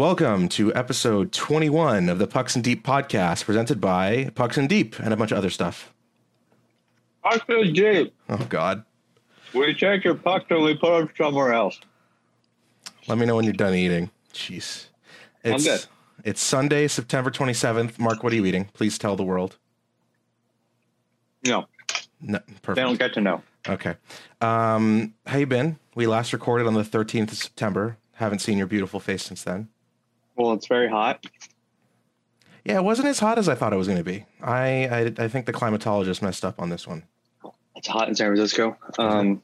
Welcome to episode 21 of the Pucks and Deep podcast, presented by Pucks and Deep and a bunch of other stuff. I feel deep. Oh, God. We take your puck and we put them somewhere else. Let me know when you're done eating. Jeez. It's, good. It's Sunday, September 27th. Mark, what are you eating? Please tell the world. No, No, perfect. they don't get to know. Okay. Um, how you been? We last recorded on the 13th of September. Haven't seen your beautiful face since then. Well, it's very hot. Yeah, it wasn't as hot as I thought it was going to be. I, I I think the climatologist messed up on this one. It's hot in San Francisco. Um,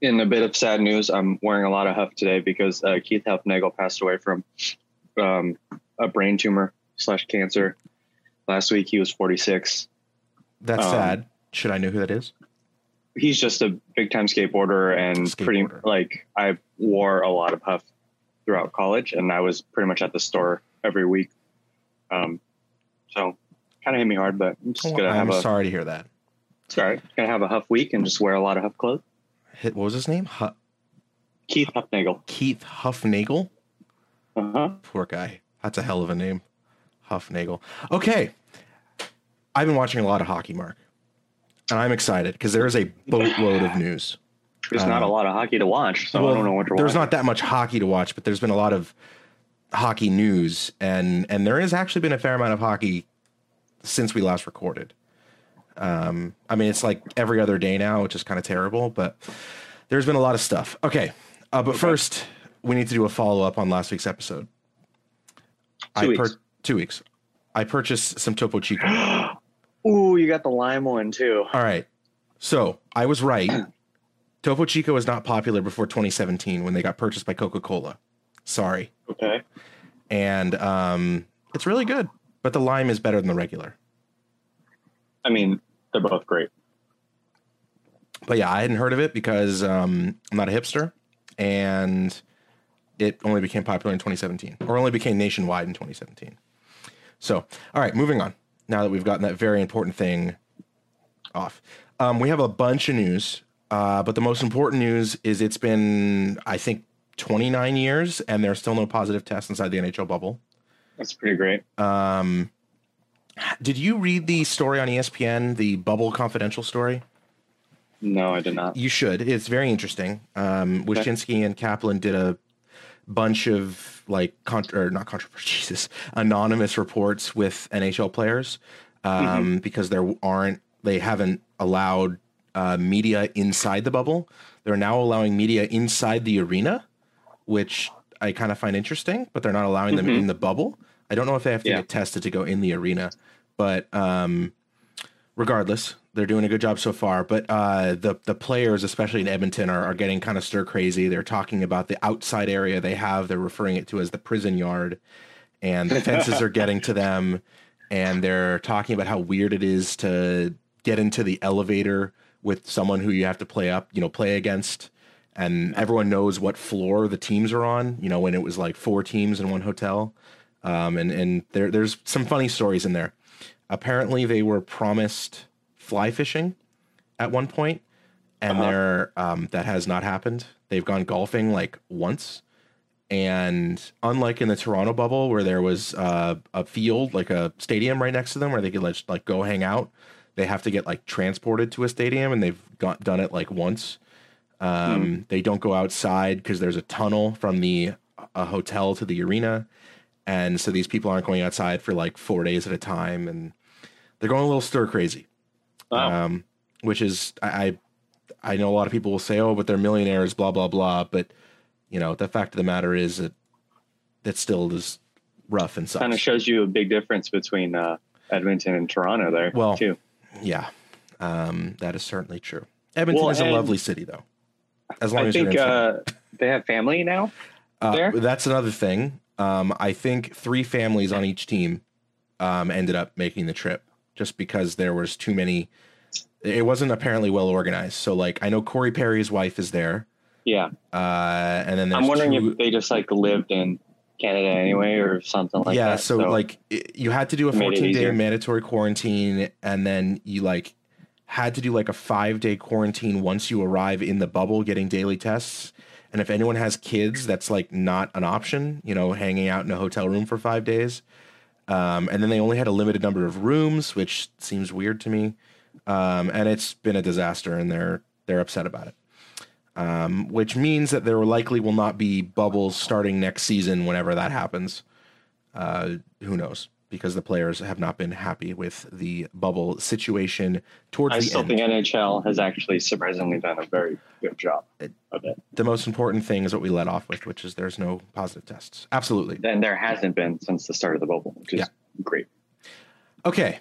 in a bit of sad news, I'm wearing a lot of huff today because uh, Keith Hufnagel passed away from um, a brain tumor slash cancer. Last week, he was 46. That's Um, sad. Should I know who that is? He's just a big time skateboarder and pretty like I wore a lot of huff throughout college, and I was pretty much at the store every week. Um, so kind of hit me hard, but I'm just gonna Oh, I'm have a sorry to hear that. sorry, gonna have a huff week and just wear a lot of huff clothes. Hit, what was his name? Hu- Keith Hufnagel. Keith Hufnagel. Uh huh. Poor guy. That's a hell of a name. Hufnagel. Okay. I've been watching a lot of hockey, Mark. And I'm excited because there is a boatload of news. There's not a lot of hockey to watch, so I don't know what to watch. There's not that much hockey to watch, but there's been a lot of hockey news and and there has actually been a fair amount of hockey since we last recorded. Um, I mean, it's like every other day now, which is kind of terrible, but there's been a lot of stuff. Okay, uh, but first we need to do a follow up on last week's episode. Two I weeks. two weeks. I purchased some Topo Chico. Ooh, you got the lime one too. All right. So I was right. Topo Chico was not popular before 2017 when they got purchased by Coca Cola. Sorry. Okay. And um, it's really good, but the lime is better than the regular. I mean, they're both great. But yeah, I hadn't heard of it because um, I'm not a hipster, and it only became popular in 2017, or only became nationwide in 2017. So, all right, moving on. Now that we've gotten that very important thing off, um, we have a bunch of news. Uh, but the most important news is it's been, I think, 29 years, and there's still no positive tests inside the NHL bubble. That's pretty great. Um, did you read the story on ESPN, the Bubble Confidential story? No, I did not. You should. It's very interesting. Um, Wyshynski and Kaplan did a bunch of like con- or not controversial, Jesus, anonymous reports with NHL players um, because there aren't they haven't allowed uh, media inside the bubble. They're now allowing media inside the arena, which I kind of find interesting, but they're not allowing them in the bubble. I don't know if they have to Yeah. get tested to go in the arena, but um, regardless, they're doing a good job so far. But uh, the the players, especially in Edmonton, are, are getting kind of stir crazy. They're talking about the outside area they have. They're referring it to as the prison yard, and the fences are getting to them. And they're talking about how weird it is to get into the elevator with someone who you have to play up, you know, play against. And everyone knows what floor the teams are on. You know, when it was like four teams in one hotel. Um, and and there there's some funny stories in there. Apparently, they were promised fly fishing at one point, and Uh-huh. there um, that has not happened. They've gone golfing like once, and unlike in the Toronto bubble where there was uh, a field like a stadium right next to them where they could like, like go hang out, they have to get like transported to a stadium, and they've got done it like once. Um, They don't go outside because there's a tunnel from the a hotel to the arena, and so these people aren't going outside for like four days at a time, and they're going a little stir crazy. Wow. Um, which is I, I I know a lot of people will say, oh, but they're millionaires, blah blah blah. But you know, the fact of the matter is that that still is rough and sucks. kind of shows you a big difference between uh, Edmonton and Toronto there Well, too. Yeah, um, that is certainly true. Edmonton Well, is a lovely city, though. As long I as think uh, they have family now. Uh, there? That's another thing. Um, I think three families on each team um, ended up making the trip just because there was too many. It wasn't apparently well organized. So, like, I know Corey Perry's wife is there, Yeah, uh, and then there's I'm wondering two, if they just like lived in Canada anyway or something like yeah. that. Yeah, so, like, you had to do a It made it 14 day mandatory quarantine, and then you like had to do like a five day quarantine once you arrive in the bubble, getting daily tests, And if anyone has kids, that's like not an option, you know, hanging out in a hotel room for five days. Um, and then they only had a limited number of rooms, which seems weird to me. Um, and it's been a disaster, and they're they're upset about it. Um, which means that there likely will not be bubbles starting next season whenever that happens. Uh, who knows? Because the players have not been happy with the bubble situation towards I the still end. think NHL has actually surprisingly done a very good job of it. the most important thing is what we let off with, which is there's no positive tests. Absolutely. And there hasn't been since the start of the bubble, which is Yeah. great. Okay,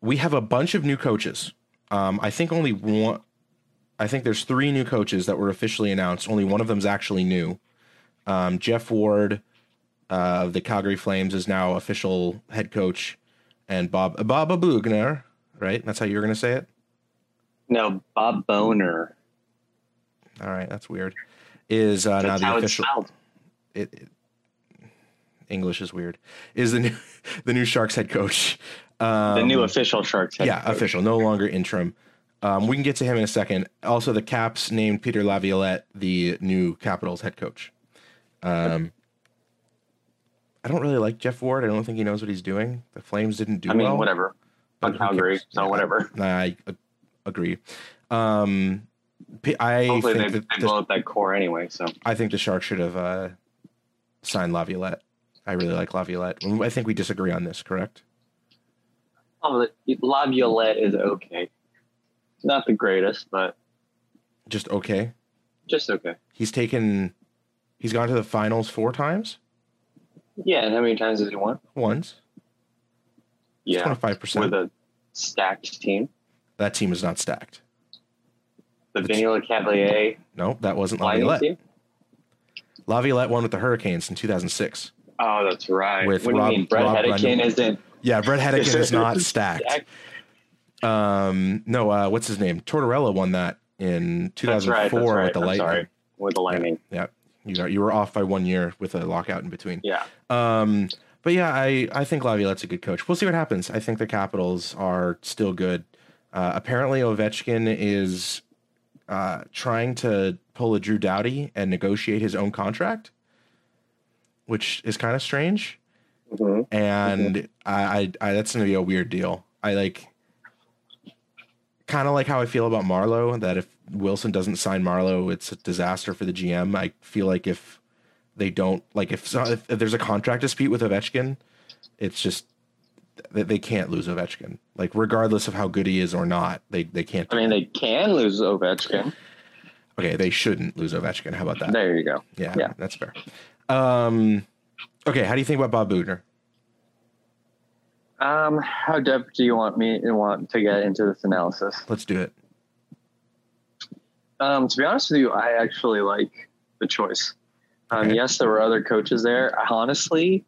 we have a bunch of new coaches. Um, I think only one. I think there's three new coaches that were officially announced. Only one of them is actually new. Um, Geoff Ward uh, of the Calgary Flames is now official head coach, and Bob Bob Bugner, right? That's how you're going to say it. No, Bob Boughner. All right, that's weird. Is uh, now the official. it, it- English is weird. Is the new the new Sharks head coach? Um, The new official Sharks head yeah, coach. official, no longer interim. Um, we can get to him in a second. Also, the Caps named Peter Laviolette the new Capitals head coach. Um, I don't really like Geoff Ward. I don't think he knows what he's doing. The Flames didn't do well. I mean, well. whatever. but On Calgary, cares? so Yeah. whatever. I uh, agree. Um, P- I Hopefully, think they, that they the- blow up that core anyway. So I think the Sharks should have uh, signed Laviolette. I really like Laviolette. I think we disagree on this, correct? oh, Laviolette is okay. Not the greatest, but Just okay. just okay. He's taken. He's gone to the finals four times. Yeah, and how many times does he won? Once. Yeah, Twenty five percent with a stacked team. That team is not stacked. The It's- Vinny Lecavalier No, that wasn't Laviolette. team. Laviolette won with the Hurricanes in two thousand six. Oh, that's right. With what do you Rob- mean? Brett Rob Runyon. isn't Yeah, Brett Hedican is not stacked. stacked? Um, no, uh, what's his name? Tortorella won that in 2004 That's right. That's right. with the I'm Lightning. sorry. With the Lightning. Yeah, you are, you were off by one year with a lockout in between. Yeah. Um, but yeah, I, I think Laviolette's a good coach. We'll see what happens. I think the Capitals are still good. Uh, apparently, Ovechkin is uh, trying to pull a Drew Doughty and negotiate his own contract, which is kind of strange. Mhm. And I, I, I, that's going to be a weird deal. I like kind of like how I feel about Marleau. That if Wilson doesn't sign Marleau, it's a disaster for the GM. I feel like if they don't like if, if, if there's a contract dispute with Ovechkin, it's just that they can't lose Ovechkin. Like regardless of how good he is or not, they they can't. I mean, they can lose Ovechkin. okay, they shouldn't lose Ovechkin. How about that? There you go. Yeah, Yeah. that's fair. Um, okay, how do you think about Bob Bugner? Um, how deep do you want me to want to get into this analysis? Let's do it. Um, to be honest with you, I actually like the choice. Um, Okay. Yes, there were other coaches there. Honestly,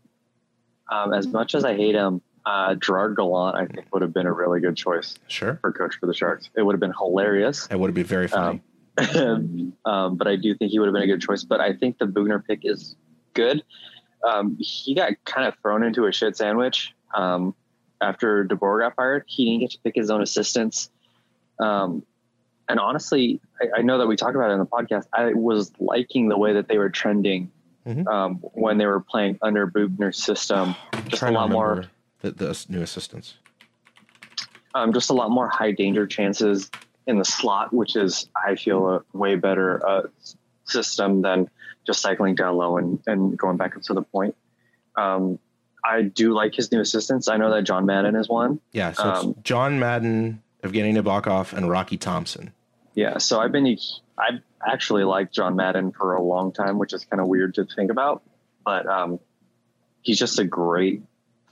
um, as much as I hate him, uh, Gerard Gallant, I think, would have been a really good choice Sure, for coach for the Sharks. It would have been hilarious. It would have been very funny. um, but I do think he would have been a good choice. But I think the Bugner pick is good. Um, he got kind of thrown into a shit sandwich um, after DeBoer got fired. He didn't get to pick his own assistants. Um, and honestly, I, I know that we talked about it in the podcast. I was liking the way that they were trending Mhm. um, when they were playing under Bugner's system. Just a lot more the, the new assistants. um, just a lot more high danger chances in the slot, which is I feel a way better uh, system than just cycling down low and, and going back up to the point. Um, I do like his new assistants. I know that John Madden is one. Yeah, so Um, it's John Madden, Evgeny Nabokov, and Rocky Thompson. Yeah, so I've been I've actually liked John Madden for a long time, which is kind of weird to think about, but um, he's just a great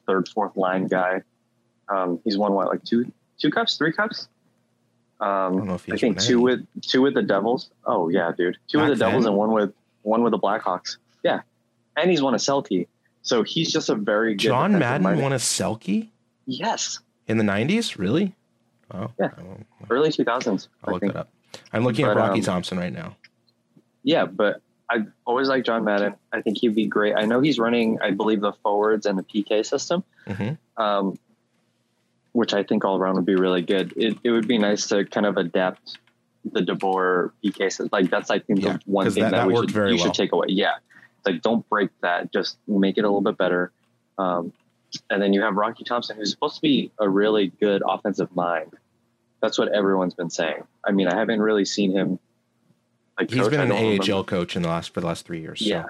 third, fourth line guy. Um, he's won what like two two cups, three cups. I Um, if I think two with two with the Devils. Oh yeah, dude, two Back with the Devils then? and one with one with the Blackhawks. Yeah, and he's won a Selke. So he's just a very good John Madden minded- won a Selke Yes, in the '90s. Really? Oh, Yeah. Early two thousands. I'll look that up. I'm looking at Rocky um, Thompson right now. Yeah, but I always like John Madden. I think he'd be great. I know he's running, I believe, the forwards and the PK system, hmm um, which I think all around would be really good. It, it would be nice to kind of adapt the DeBoer PK system. Like that's I think Yeah, the one thing that- that, that we should, you well. should take away. Yeah, like don't break that. Just make it a little bit better. Um, and then you have Rocky Thompson, who's supposed to be a really good offensive mind. That's what everyone's been saying. I mean, I haven't really seen him. Like He's coach. been an remember- AHL coach in the last for the last three years. so, Yeah,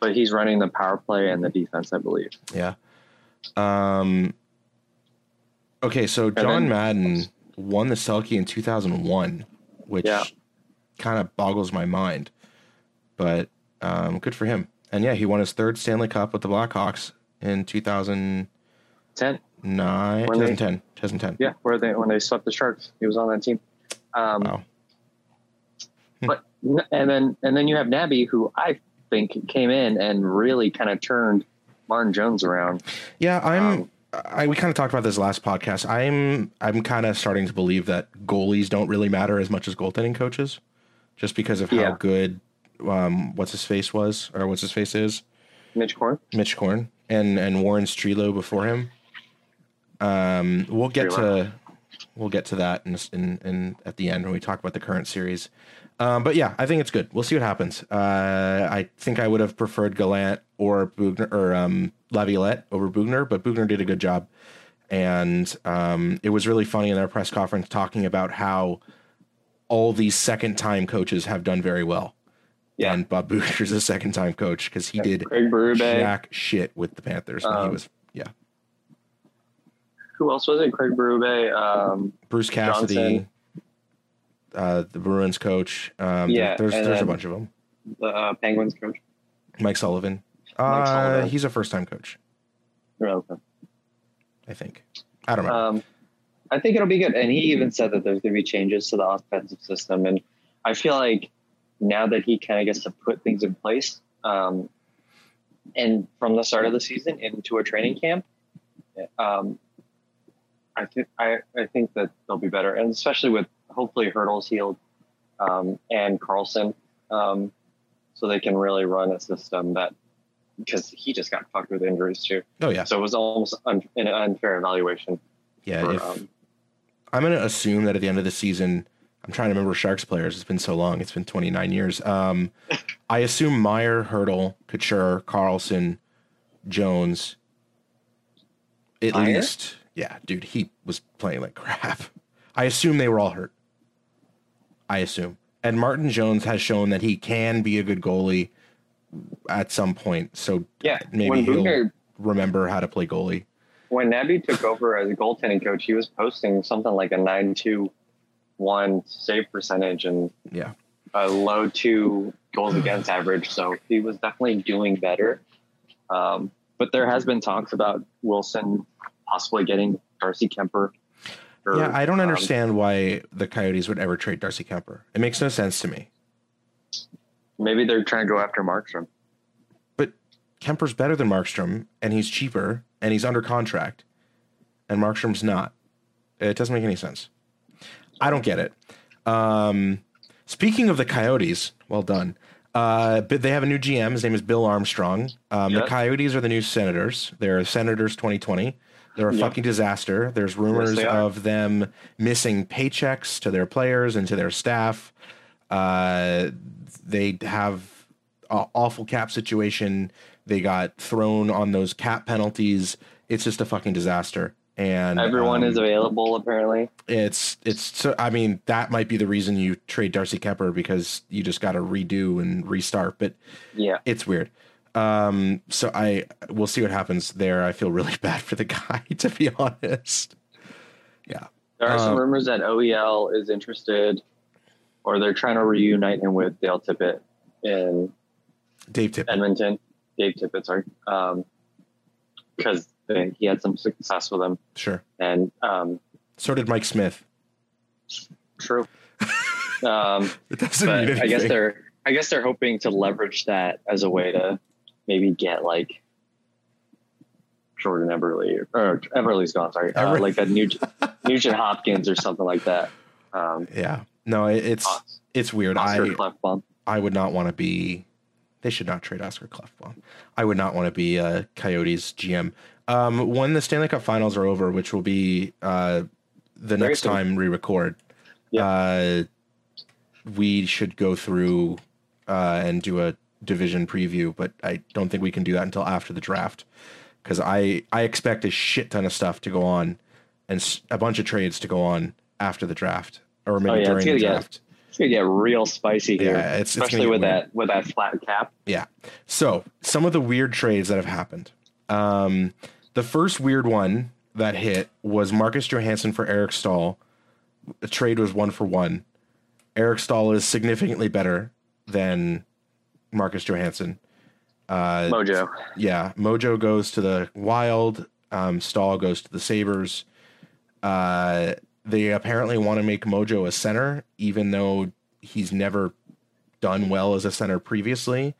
but he's running the power play and the defense, I believe. yeah. Um. Okay, so John then- Madden won the Selke in 2001, which Yeah. kind of boggles my mind, but um, good for him. And yeah, he won his third Stanley Cup with the Blackhawks in 2009, Ten. When they- 2010, 2010. Yeah, where they when they swept the Sharks, he was on that team. Um, Wow. Hmm. But and then and then you have Nabby, who I think came in and really kind of turned Martin Jones around. Yeah, I'm. Um, I we kind of talked about this last podcast. I'm I'm kind of starting to believe that goalies don't really matter as much as goaltending coaches, just because of how Yeah. good um what's his face was or what's his face is Mitch Korn. Mitch Korn and and Warren Strelow before him. Um, we'll get to we'll get to that in, in in at the end when we talk about the current series. Um, but yeah, I think it's good. We'll see what happens. Uh, I think I would have preferred Gallant or Bugner or um, Laviolette over Bugner, but Bugner did a good job. And um, it was really funny in their press conference talking about how all these second time coaches have done very well. Yeah. And Bob Bugner's a second time coach because he did Craig Berube. jack shit with the Panthers when he Um, was yeah. Who else was it? Craig Berube. Um, Bruce Cassidy, Johnson. uh, the Bruins coach. Um, there- Yeah, there's there's a bunch of them. the uh, Penguins coach. Mike Sullivan. Uh, Sullivan. he's a first time coach, Oh, okay. I think. I don't know. Um, I think it'll be good. And he even said that there's going to be changes to the offensive system. And I feel like now that he kind of gets to put things in place, um, and from the start of the season into a training camp, um, I think I, I think that they'll be better, and especially with hopefully Hertl's healed um, and Karlsson, um, so they can really run a system that because he just got fucked with injuries too. oh yeah, So it was almost un, an unfair evaluation. yeah. for, if, um, I'm gonna assume that at the end of the season, I'm trying to remember Sharks players. It's been so long. It's been 29 years. Um, I assume Meier, Hertl, Couture, Karlsson, Jones. At Meier? least, yeah, dude, he was playing like crap. I assume they were all hurt. I assume. And Martin Jones has shown that he can be a good goalie at some point. So yeah, maybe he'll remember how to play goalie. when Nabby took over as a goaltending coach, he was posting something like a nine two one save percentage and Yeah. a low two goals against average. So he was definitely doing better. Um, but there has been talks about Wilson possibly getting Darcy Kuemper. or, yeah, I don't um, understand why the Coyotes would ever trade Darcy Kuemper. It makes no sense to me. maybe they're trying to go after Markstrom. But Kuemper's better than Markstrom, and he's cheaper, and he's under contract, and Markstrom's not. It doesn't make any sense. I don't get it. Um, speaking of the Coyotes, well done. Uh, but they have a new GM. His name is Bill Armstrong. Um, The Coyotes are the new Senators. They're Senators 2020. They're a Yeah. fucking disaster. There's rumors are. of them missing paychecks to their players and to their staff. Uh, they have an awful cap situation. They got thrown on those cap penalties. It's just a fucking disaster. And Everyone um, is available apparently. it's it's so I mean that might be the reason you trade Darcy Kuemper because you just got to redo and restart, but Yeah. it's weird. Um, so I we'll see what happens there. I feel really bad for the guy to be honest. Yeah, There are some Um, rumors that OEL is interested, or they're trying to reunite him with Dale Tippett in Dave Tippett. Edmonton. Dave Tippett, sorry, because he had some success with him. Sure. And um, So did Mike Smith. true, um, It doesn't mean anything. I guess they're I guess they're hoping to leverage that as a way to maybe get like Jordan Eberle or Eberle's gone. Sorry, uh, Eberle. like a Nugent, Nugent Hopkins or something like that. Um, yeah. No, it, it's it's weird. Oscar I Klefbom. I would not want to be. They should not trade Oscar Klefbom. I would not want to be a Coyotes GM. Um, when the Stanley Cup Finals are over, which will be uh, the Very next soon. time we record, uh, we should go through uh, and do a division preview, but I don't think we can do that until after the draft because I I expect a shit ton of stuff to go on and a bunch of trades to go on after the draft or maybe Oh, yeah, it's during the gonna get- draft. It's gonna get real spicy here, Yeah, it's- it's especially get with weird. that with that flat cap. Yeah. So some of the weird trades that have happened. Um, the first weird one that hit was Marcus Johansson for Eric Staal. The trade was one for one. Eric Staal is significantly better than Marcus Johansson. Uh, Mojo. yeah, Mojo goes to the Wild. Um, Staal goes to the Sabres. Uh, they apparently want to make Mojo a center, even though he's never done well as a center previously.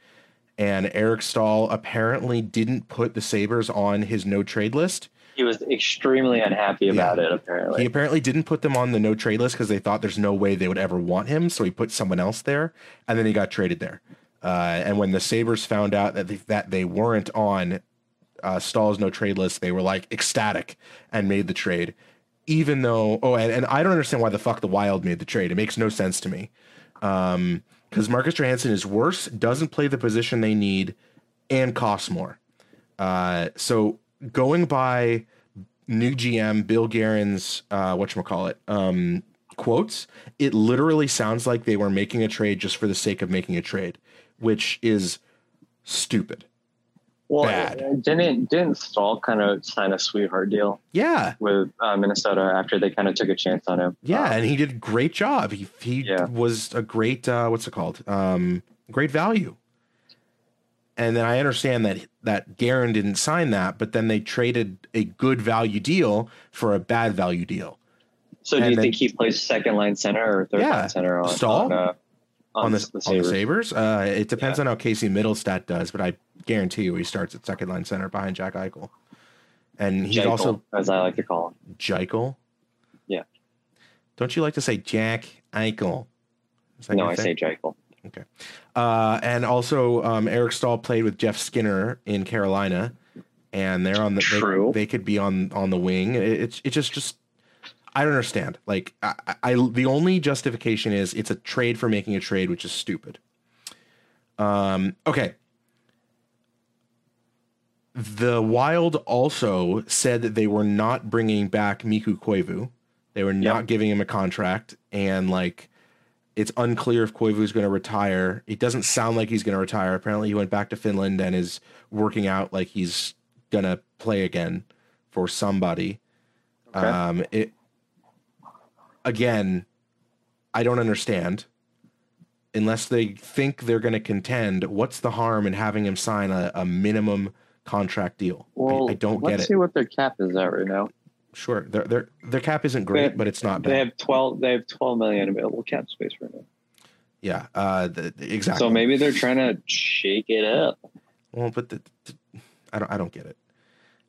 And Eric Staal apparently didn't put the Sabres on his no trade list. He was extremely unhappy about it. Apparently, He apparently didn't put them on the no trade list because they thought there's no way they would ever want him. So he put someone else there, and then he got traded there. Uh, and when the Sabres found out that they, that they weren't on uh, Staal's no trade list, they were like ecstatic and made the trade. Even though, oh, and, and I don't understand why the fuck the Wild made the trade. It makes no sense to me. Um, because Marcus Johansson is worse, doesn't play the position they need, and costs more. Uh, so going by new GM Bill Guerin's uh, what call it um, quotes, it literally sounds like they were making a trade just for the sake of making a trade, which is stupid. Well, bad. didn't didn't Staal kind of sign a sweetheart deal Yeah, with uh, Minnesota after they kind of took a chance on him? yeah, Um, and he did a great job. He he Yeah. was a great uh, what's it called? Um, great value. And then I understand that that Guerin didn't sign that, but then they traded a good value deal for a bad value deal. so do and you then- think he plays second line center or third Yeah. line center on Staal? on, uh, on the, the on the Sabres? Sabres. Uh, it depends Yeah. on how Casey Mittelstadt does, but I guarantee you he starts at second line center behind Jack Eichel. And he's also as I like to call him. Jekyll. Yeah. Don't you like to say Jack Eichel? No, I say Jekyll. Uh, and also, um, Eric Staal played with Jeff Skinner in Carolina, and they're on the True. They, could be on on the wing. It, it's it just just I don't understand. Like I, I the only justification is it's a trade for making a trade, which is stupid. Um. Okay. The Wild also said that they were not bringing back Mikko Koivu. They were not Yep. giving him a contract, and like it's unclear if Koivu is going to retire. It doesn't sound like he's going to retire. Apparently, he went back to Finland and is working out like he's going to play again for somebody. Okay. Um, it again, I don't understand. Unless they think they're going to contend, what's the harm in having him sign a, a minimum contract deal? I- Well, I, don't let's see what their cap is at right now. Sure, their their their cap isn't great, They- but it's not bad. They have twelve. They have twelve million available cap space right now. Yeah, uh, the, the- exactly. So maybe they're trying to shake it up. Well, but the, the- I don't I don't get it.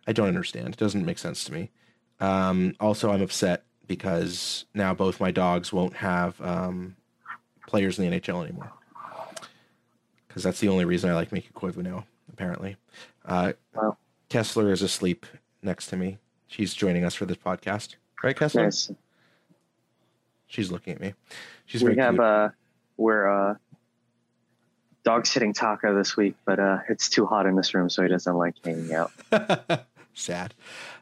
I don't understand. It doesn't make sense to me. Um, also, I'm upset because now both my dogs won't have um, players in the NHL anymore. Because that's the only reason I like Mikko Koivu now. Apparently, uh, Wow. Kessler is asleep next to me. She's joining us for this podcast, right, Kessler? Nice. She's looking at me. She's we very have cute. uh, we're uh, dog sitting Taco this week, but uh, it's too hot in this room, so he doesn't like hanging out. Sad.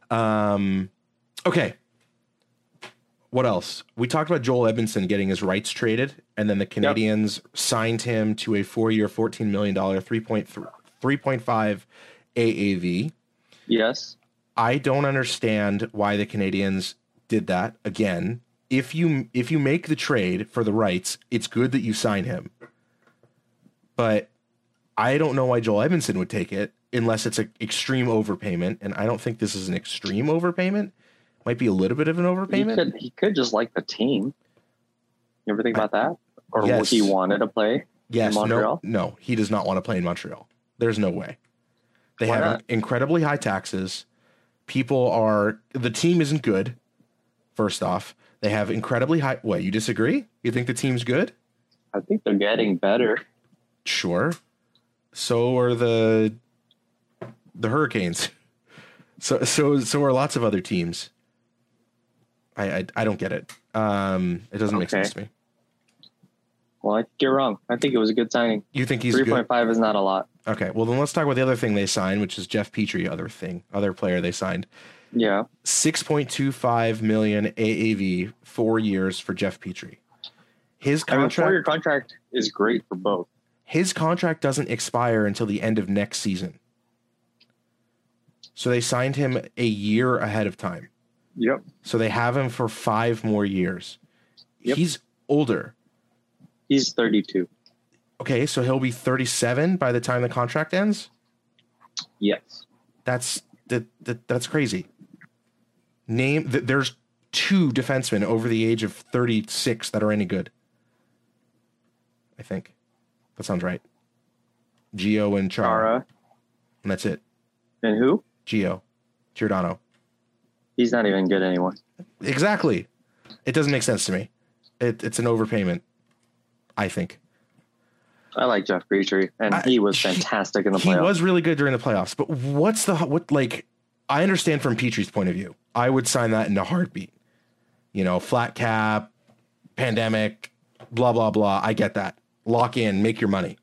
Um, okay. What else? We talked about Joel Edmundson getting his rights traded, and then the Canadiens signed him to a four-year, $14 million, 3.3 3.5 AAV. Yes. I don't understand why the Canadiens did that. Again, if you if you make the trade for the rights, it's good that you sign him. But I don't know why Joel Edmundson would take it unless it's an extreme overpayment, and I don't think this is an extreme overpayment. Might be a little bit of an He overpayment. could, he could just like the team. You ever think about that? Or Yes. he wanted to play? yes, no, Montreal? no, he does not want to play in Montreal. There's no way. They Why have not? incredibly high taxes. People are the team isn't good. First off, they have incredibly high. What you disagree? You think the team's good? I think they're getting better. Sure. So are the the Hurricanes. So so so are lots of other teams. I I, I don't get it. Um, it doesn't make sense to me. Well, I you're wrong. I think it was a good signing. You think he's Three point five is not a lot. Okay, well then let's talk about the other thing they signed, which is Jeff Petry. Other thing, other player they signed. Yeah. Six point two five million AAV, four years for Jeff Petry. His I mean, four year contract is great for both. his contract doesn't expire until the end of next season. So they signed him a year ahead of time. Yep. So they have him for five more years. Yep. He's older. He's 32. Okay, so he'll be 37 by the time the contract ends. Yes. That's that, that that's crazy. Name th- there's two defensemen over the age of 36 that are any good. I think that sounds right. Gio and Chara, Chara. and that's it. And who? Gio, Giordano. He's not even good anymore. Exactly. It doesn't make sense to me. It, it's an overpayment. I think I like Jeff Petry, and I- he was fantastic in the he playoffs. He was really good during the playoffs. But what's the what like? I understand from Petry's point of view. I would sign that in a heartbeat. You know, flat cap, pandemic, blah blah blah. I get that. Lock in, make your money.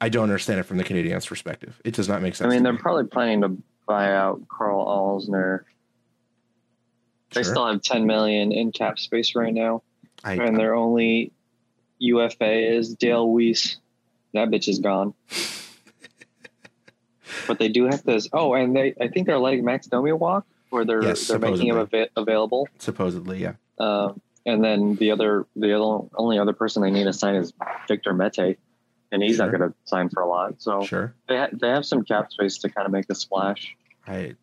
I don't understand it from the Canadiens' perspective. It does not make sense. I mean, they're me. probably planning to buy out Karl Alzner. They Sure. still have 10 million in cap space right now, I, and their only UFA is Dale Weise. That bitch is gone. but they do have this. Oh, and they I think they're letting Max Domi walk, or they're Yes, they're making him ava- available. supposedly, yeah. Um, and then the other, the other, only other person they need to sign is Victor Mete, and he's not going to sign for a lot. So Sure. they ha- they have some cap space to kind of make a splash. I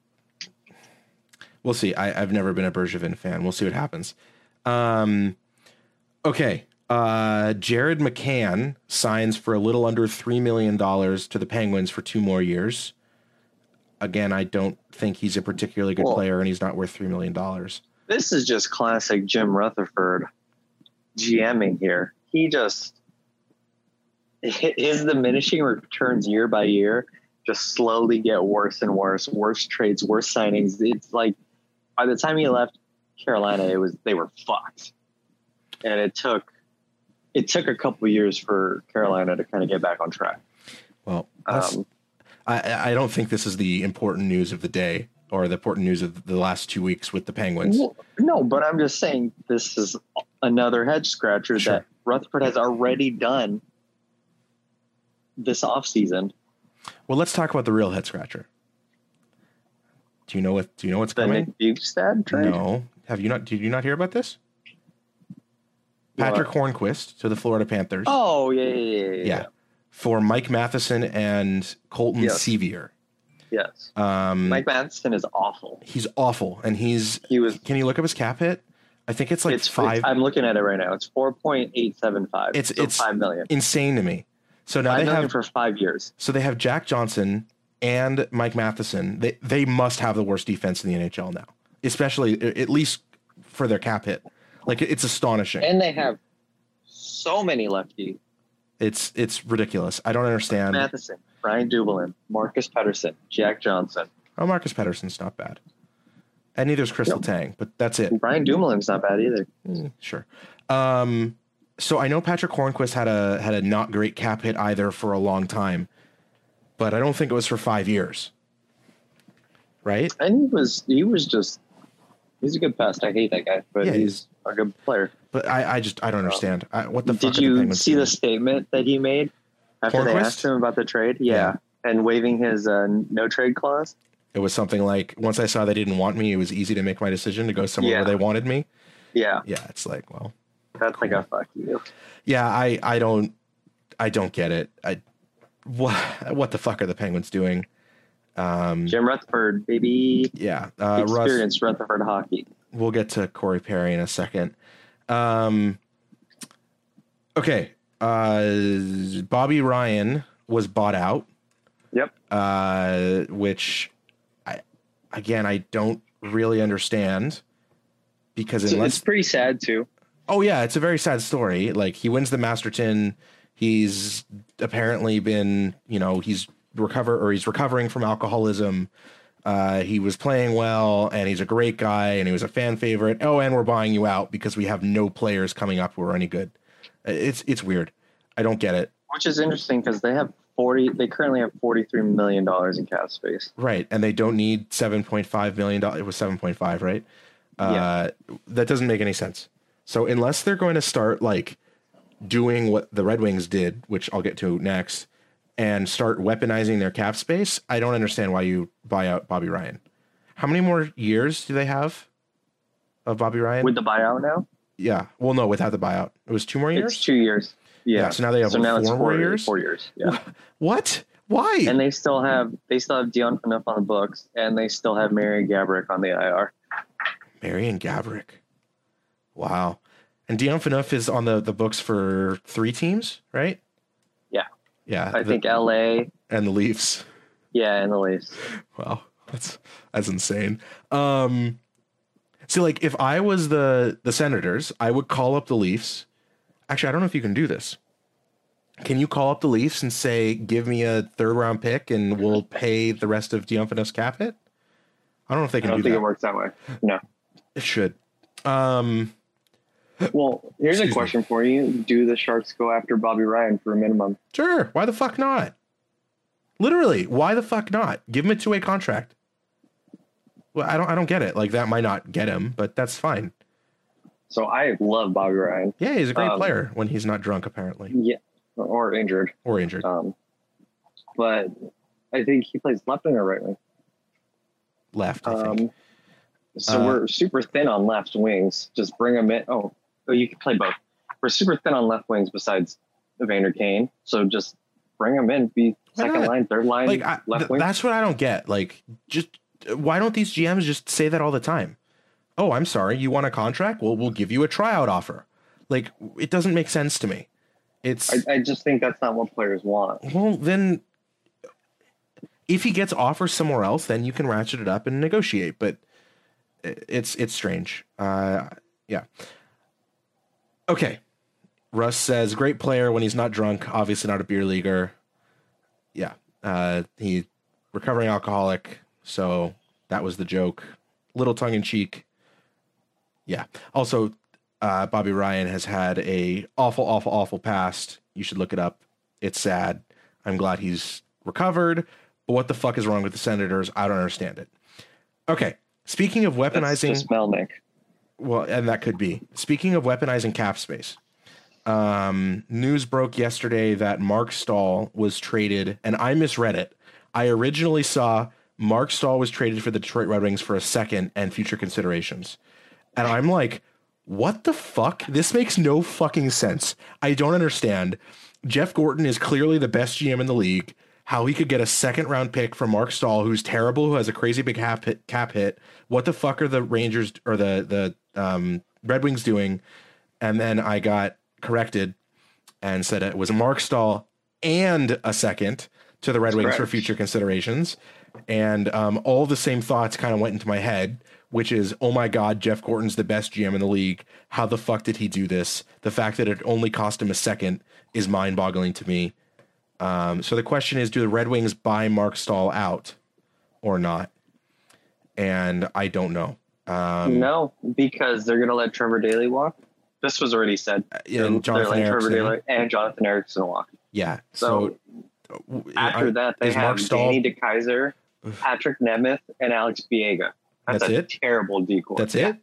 we'll see. I, I've never been a Bergevin fan. We'll see what happens. Um, okay. Uh, Jared McCann signs for a little under three million dollars to the Penguins for two more years. Again, I don't think he's a particularly good Well- player, and he's not worth three million dollars. This is just classic Jim Rutherford GMing here. He just his diminishing returns year by year just slowly get worse and worse. Worse trades, worse signings. It's like by the time he left Carolina, it was they were fucked, and it took it took a couple years for Carolina to kind of get back on track. Well, Um, I, I don't think this is the important news of the day or the important news of the last two weeks with the Penguins. Well, no, but I'm just saying this is another head scratcher Sure. that Rutherford has already done this offseason. Well, let's talk about the real head scratcher. Do you know what? Do you know what's The coming? Nick Bjugstad trade. No. Have you not? Did you not hear about this? Patric Hornqvist to the Florida Panthers Oh yeah, yeah, yeah, yeah. Yeah. for Mike Matheson and Colton Yes. Sceviour. Yes. Um, Mike Matheson is awful. he's awful, and he's. He was. Can you look up his cap hit? I think it's like it's five. I'm looking at it right now. It's four point eight seven five. It's- so it's five million. insane to me. So now they have. for five years. So they have Jack Johnson and Mike Matheson. They they must have the worst defense in the NHL now, especially at least for their cap hit. Like it's astonishing. And they have so many lefty. It's it's ridiculous. I don't understand. Matheson, Brian Dumoulin, Marcus Pettersson, Jack Johnson. Oh, Marcus Pettersson's not bad. And neither is Kris Letang, but that's it. Brian Dumoulin's not bad either. Mm, sure. Um, so I know Patric Hornqvist had a had a not great cap hit either for a long time, but I don't think it was for five years. Right? And he was he was just he's a good pest. I hate that guy, but Yeah, he's a good player. But I, I just I don't understand. I, what the fuck Did the you Penguins see doing? the statement that he made after they asked him about the trade? Yeah. Yeah. And waiving his uh, no trade clause. It was something like once I saw they didn't want me, it was easy to make my decision to go somewhere Yeah. where they wanted me. Yeah, Yeah, it's like, well, that's like a fuck you. yeah, I I don't I don't get it. I what what the fuck are the Penguins doing? Um, Jim Rutherford, baby, yeah, uh, Russ. Rutherford hockey. We'll get to Corey Perry in a second. Um, okay, uh, Bobby Ryan was bought out. Yep. Uh, which I again I don't really understand because So unless it's pretty sad too. Oh yeah, it's a very sad story. Like he wins the Masterton. He's apparently been, you know, he's recover or he's recovering from alcoholism. Uh, he was playing well, and he's a great guy, and he was a fan favorite. Oh, and we're buying you out because we have no players coming up who are any good. It's it's weird. I don't get it. Which is interesting because they have forty. They currently have forty three million dollars in cap space. Right, and they don't need seven point five million dollars. It was seven point five, right? Uh, that doesn't make any sense. So unless they're going to start like doing what the Red Wings did, which I'll get to next, and start weaponizing their cap space, I don't understand why you buy out Bobby Ryan. How many more years do they have of Bobby Ryan? With the buyout now, yeah. Well, no, without the buyout, it was two more years. it's two years. Yeah. Yeah, so now they have, so now it's four four more years? Four years. Yeah. What? Why? and they still have they still have Dion Phaneuf on the books, and they still have Marian Gaborik on the IR. Marian Gaborik. Wow. And Dion is on the, the books for three teams, right? Yeah. Yeah. I the- think LA. and the Leafs. Yeah, and the Leafs. Wow. That's that's insane. Um see like if I was the the Senators, I would call up the Leafs. Actually, I don't know if you can do this. Can you call up the Leafs and say, give me a third round pick and we'll pay the rest of Dion cap hit? I don't know if they I can don't do think that. it works that way. No. It should. Um Well, here's Excuse a me. question for you: Do the Sharks go after Bobby Ryan for a minimum? Sure. Why the fuck not? Literally, why the fuck not? Give him a two way contract. Well, I don't I don't get it. Like that might not get him, but that's fine. So I love Bobby Ryan. Yeah, he's a great Um, player when he's not drunk, apparently, Yeah, or injured. or injured. Um, but I think he plays left wing or right wing. Left, I think. Um, so Uh, we're super thin on left wings. Just bring him in. Oh, oh, you can play both. We're super thin on left wings besides Evander Kane. So just bring him in. Be Why second not? line, third line, Like I, left th- wing. that's what I don't get. Like, just why don't these GMs just say that all the time? Oh, I'm sorry, you want a contract? Well, we'll give you a tryout offer. Like, it doesn't make sense to me. It's I, I just think that's not what players want. Well, then, if he gets offers somewhere else, then you can ratchet it up and negotiate. But it's it's strange. Uh, yeah. Okay. Russ says, "Great player when he's not drunk. Obviously not a beer leaguer. Yeah. Uh, he recovering alcoholic. So that was the joke. Little tongue in cheek. Yeah. Also, uh, Bobby Ryan has had a awful, awful, awful past. You should look it up. It's sad. I'm glad he's recovered. But what the fuck is wrong with the Senators? I don't understand it. Okay. Speaking of weaponizing, Melnyk. Well, and that could be. Speaking of weaponizing cap space, um, news broke yesterday that Marc Staal was traded, and I misread it. I originally saw Marc Staal was traded for the Detroit Red Wings for a second and future considerations. And I'm like, what the fuck? This makes no fucking sense. I don't understand. Jeff Gorton is clearly the best GM in the league. How he could get a second round pick from Marc Staal, who's terrible, who has a crazy big cap hit, cap hit. What the fuck are the Rangers or the the um, Red Wings doing? And then I got corrected and said it was a Marc Staal and a second to the Red Wings for future considerations. And um, all the same thoughts kind of went into my head, which is, oh my God, Jeff Gorton's the best GM in the league. How the fuck did he do this? The fact that it only cost him a second is mind boggling to me. Um, so the question is, do the Red Wings buy Marc Staal out or not? And I don't know. Um, no, because they're going to let Trevor Daley walk. This was already said. They're- and Jonathan Ericsson. Daley and Jonathan Ericsson walk. Yeah. So, So, after I- that, they have Danny DeKeyser, Patrik Nemeth, and Alex Biega. That's, That's a it? terrible decoy. That's Yeah. it.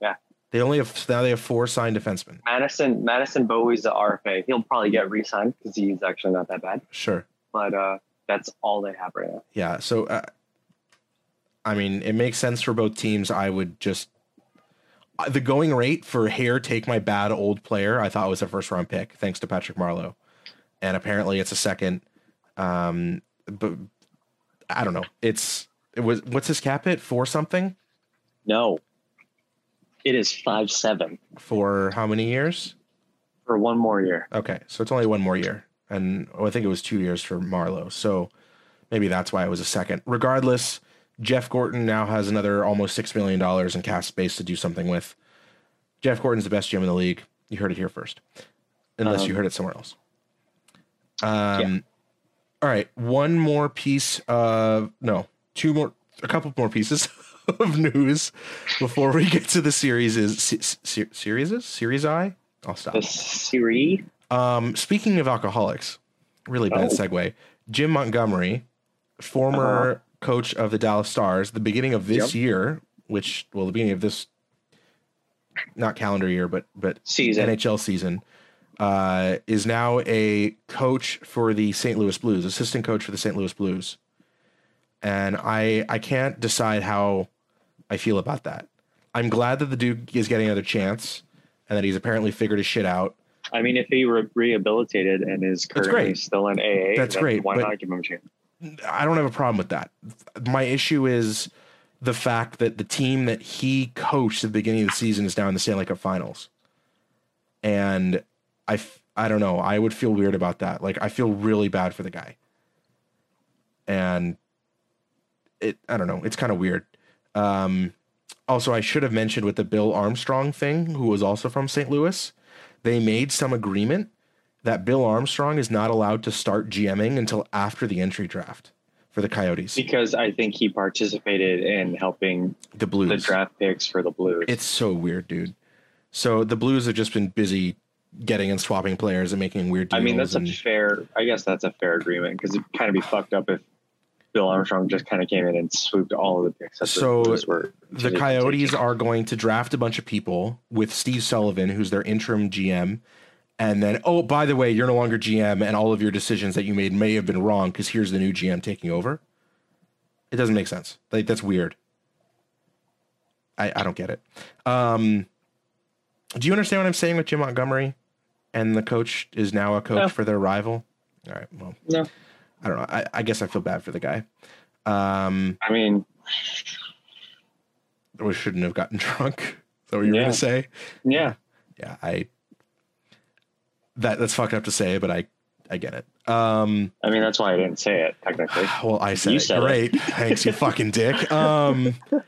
Yeah. They only have now they have four signed defensemen. Madison Madison Bowey's the RFA. He'll probably get re-signed because he's actually not that bad. Sure. But uh, that's all they have right now. Yeah. So, uh, I mean, it makes sense for both teams. I would just uh, the going rate for Hare take my bad old player. I thought was a first round pick, thanks to Patrick Marleau, and apparently it's a second. Um, but I don't know. It's it was what's his cap hit for something No, it is five seven for how many years? for one more year. Okay, so it's only one more year, and oh, I think it was two years for Marleau. So maybe that's why it was a second. Regardless, Jeff Gorton now has another almost six million dollars in cap space to do something with. Jeff Gorton's the best GM in the league. You heard it here first, unless you Um, heard it somewhere else. Um, all right, one more piece of no, two more, a couple more pieces of news before we get to the series is se- se- series series I. I'll stop. The Siri. Um, speaking of alcoholics, really bad Oh. segue. Jim Montgomery, former Uh-huh. Coach of the Dallas Stars, the beginning of this Yep. year, which well, the beginning of this, not calendar year, but but Season. NHL season, uh, is now a coach for the St. Louis Blues, assistant coach for the St. Louis Blues, and I I can't decide how I feel about that. I'm glad that the dude is getting another chance, and that he's apparently figured his shit out. I mean, if he re- rehabilitated and is currently still in AA, That's then great, Why but- not give him a chance? I don't have a problem with that. My issue is the fact that the team that he coached at the beginning of the season is now in the Stanley Cup Finals, and I I don't know. I would feel weird about that. Like I feel really bad for the guy, and it I don't know. It's kind of weird. Um, also, I should have mentioned with the Bill Armstrong thing, who was also from St. Louis, they made some agreement that Bill Armstrong is not allowed to start GMing until after the entry draft for the Coyotes, Because I think he participated in helping the Blues. the draft picks for the Blues. It's so weird, dude. So the Blues have just been busy getting and swapping players and making weird deals. I mean, that's a fair. I guess that's a fair agreement because it'd kind of be fucked up if Bill Armstrong just kind of came in and swooped all of the picks. the So, were the Coyotes are going to draft a bunch of people with Steve Sullivan, who's their interim GM. And then, oh, by the way, you're no longer GM, and all of your decisions that you made may have been wrong because here's the new GM taking over. It doesn't make sense. Like that's weird. I I don't get it. Um, do you understand what I'm saying with Jim Montgomery, and the coach is now a coach No. for their rival? All right, well, No, I don't know. I, I guess I feel bad for the guy. Um, I mean, we shouldn't have gotten drunk. Is that what you were Yeah. gonna say? yeah, yeah, I that that's fucked up to say, but I I get it. Um, I mean that's why I didn't say it technically. well, I said You it. said it. Great, thanks, you fucking dick. Um,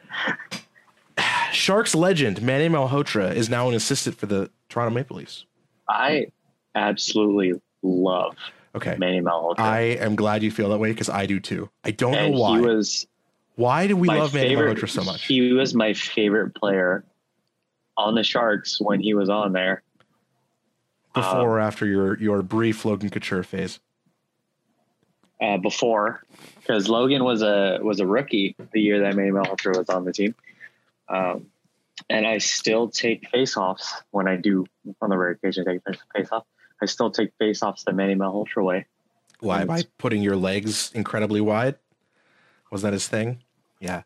Sharks legend Manny Malhotra is now an assistant for the Toronto Maple Leafs. I absolutely love Okay, Manny Malhotra. I am glad you feel that way because I do too. I don't and know why. he was why do we love Manny favorite. Malhotra so much? He was my favorite player on the Sharks when he was on there. Before or after your your brief Logan Couture phase? uh, before because Logan was a was a rookie the year that Manny Malhotra was on the team, um, and I still take face-offs when I do on the rare occasion I take face-off. I still take face-offs the Manny Malhotra way. Why? By putting your legs incredibly wide? Was that his thing? Yeah.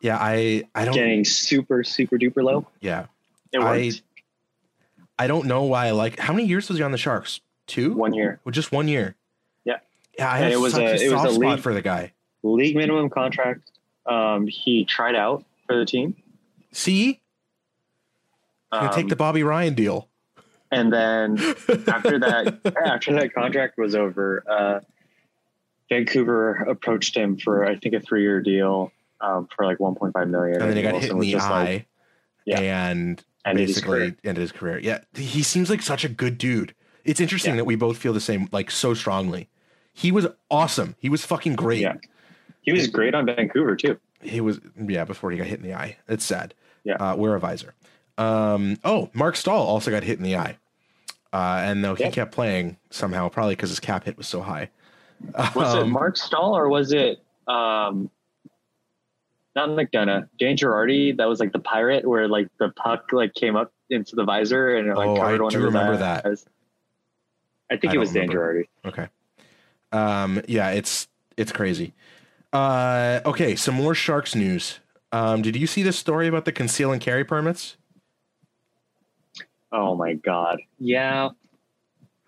Yeah, I I don't Getting super super duper low. yeah. It worked I don't know why I like how many years was he on the Sharks? Two? one year. Well, just one year. Yeah. Yeah, I And have it was such a- a, it was soft a spot league- for the guy. League minimum contract. Um, he tried out for the team. See? Um, take the Bobby Ryan deal. and then after that after that contract was over uh, vancouver approached him for i think a three-year deal um, for like 1.5 million and then he got hit in the eye like, Yeah. and basically ended his career. Yeah. He seems like such a good dude. It's interesting Yeah. that we both feel the same, like so strongly. He was awesome. He was fucking great. Yeah. he was great on vancouver too he was yeah before he got hit in the eye it's sad Yeah. uh, wear a visor um oh Marc Staal also got hit in the eye uh and though he Yeah. kept playing somehow probably because his cap hit was so high was it Um, Marc Staal or was it um, not McDonagh dan girardi that was like the pirate where like the puck like came up into the visor and it, like Oh, I covered one do of remember eyes. that. i think I it was dan girardi okay um yeah it's it's crazy uh okay some more sharks news um did you see this story about the conceal and carry permits Oh my god. Yeah.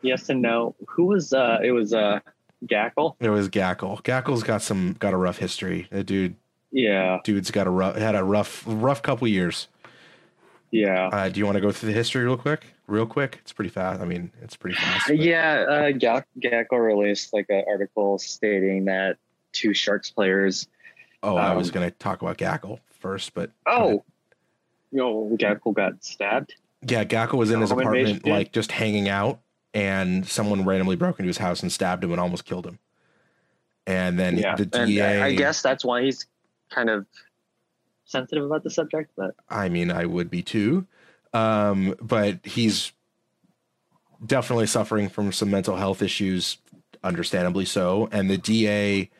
Yes and no. Who was uh it was uh Gackle? it was gackle gackle's got some got a rough history the dude Yeah. dude's got a rough had a rough rough couple years Yeah. Uh, do you want to go through the history real quick? Real quick. It's pretty fast. I mean, it's pretty fast. but- Yeah, uh Gackle released like an article stating that two Sharks players Oh, I was Um, going to talk about Gackle first, but Oh know Gackle got stabbed. yeah, Gackle was in his apartment, invasion, yeah. like just hanging out, and someone randomly broke into his house and stabbed him and almost killed him. And then Yeah. the and DA. I I guess that's why he's kind of sensitive about the subject, but I mean, I would be too. Um, but he's definitely suffering from some mental health issues, understandably so. And the DA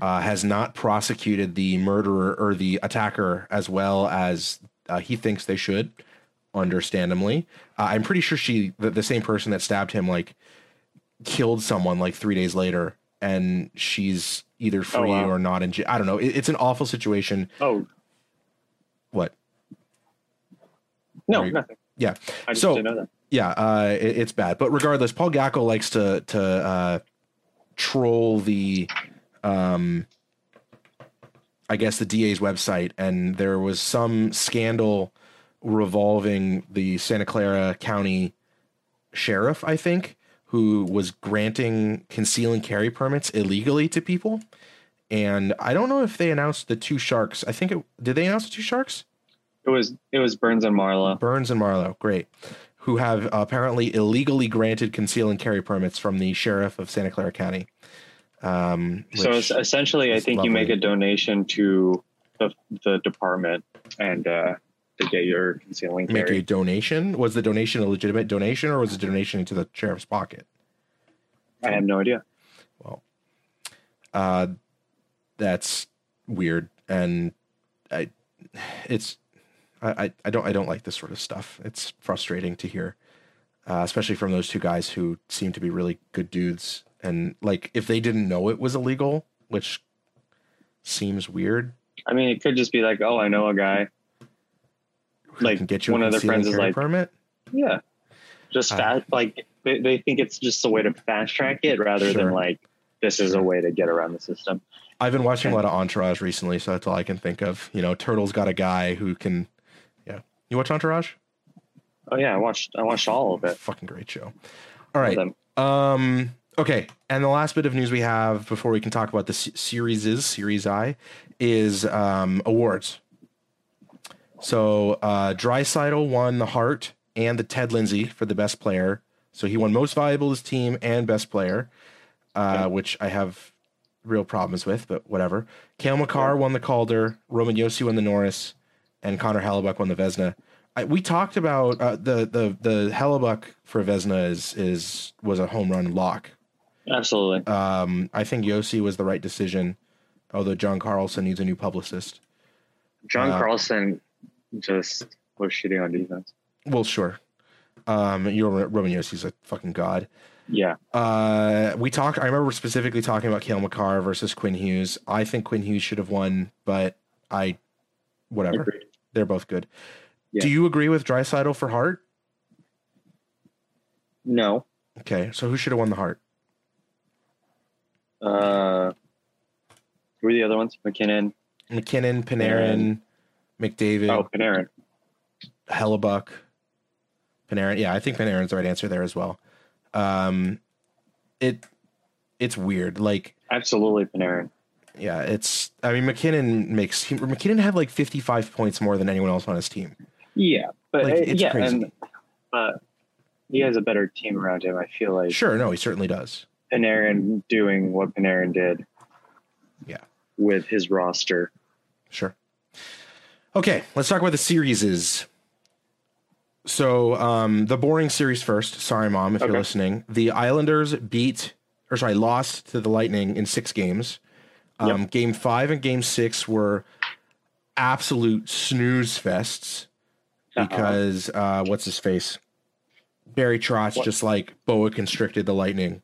uh, has not prosecuted the murderer or the attacker as well as uh, he thinks they should, understandably. Uh, I'm pretty sure she, the, the same person that stabbed him, like killed someone like three days later, and she's either free wow. or not in jail. I don't know. It, it's an awful situation. Oh What? no, you- nothing. Yeah. I just So- didn't know that. yeah, uh, it, it's bad. But regardless, Paul Gackle likes to to uh, troll the, um, I guess the DA's website, and there was some scandal revolving the Santa Clara County sheriff, I think, who was granting conceal and carry permits illegally to people. And I don't know if they announced the two sharks. I think it did. They announce the two sharks? It was it was Burns and Marleau. Burns and Marleau, great, who have apparently illegally granted conceal and carry permits from the sheriff of Santa Clara County. Um, So it's essentially, I think you make a donation to the the department and uh, to get your concealing make a donation. Was the donation a legitimate donation, or was it a donation into the sheriff's pocket? I have no idea. Well, uh, that's weird, and I, it's, I, I, I don't, I don't like this sort of stuff. It's frustrating to hear, uh, especially from those two guys who seem to be really good dudes. And like, if they didn't know it was illegal, which seems weird, I mean, it could just be like, oh, I know a guy. Like, can get you one of their friends is like- permit. Yeah, just Uh, fast. Like they, they think it's just a way to fast track it rather Sure. than like this is a way to get around the system. I've been watching a lot of Entourage recently, so that's all I can think of. You know, Turtle's got a guy who can, yeah. You watch Entourage? Oh yeah, I watched I watched all of it. Fucking great show. All right. Um. Okay. And the last bit of news we have before we can talk about the se- series is Series I is um, awards. So uh, Draisaitl won the Hart and the Ted Lindsay for the best player. So he won most valuable his team and best player, uh, which I have real problems with, but whatever. Cale Makar won the Calder, Roman Josi won the Norris, and Connor Hellebuyck won the Vezina. I, we talked about uh, the the the Hellebuyck for Vezina is is was a home run lock. Absolutely. Um, I think Josi was the right decision, although John Carlson needs a new publicist. John uh, Carlson just was shitting on defense. Well, sure. Um, you're Roman Josi's a fucking god. Yeah, Uh, we talked. I remember specifically talking about Cale Makar versus Quinn Hughes. I think Quinn Hughes should have won, but I, whatever. agreed. They're both good. Yeah. Do you agree with Draisaitl for Hart? No. Okay, so who should have won the Hart? Uh, who are the other ones? MacKinnon. MacKinnon, Panarin, McDavid, Oh, Panarin. Hellebuyck, Panarin. Yeah, I think Panarin's the right answer there as well. Um, it it's weird. Like, Absolutely Panarin. yeah, it's. I mean, MacKinnon makes he, MacKinnon had like fifty five points more than anyone else on his team. Yeah, but Like, it's yeah, crazy. and uh, he has a better team around him. I feel like Sure, no, he certainly does. Panarin doing what Panarin did. Yeah. With his roster. Sure. Okay, let's talk about the series. Is so um, the boring series first. Sorry, mom, if you're listening. The Islanders beat, or sorry, lost to the Lightning in six games. Um, Game five and game six were absolute snooze fests because uh, what's his face? Barry Trotz What? just like boa constricted the Lightning,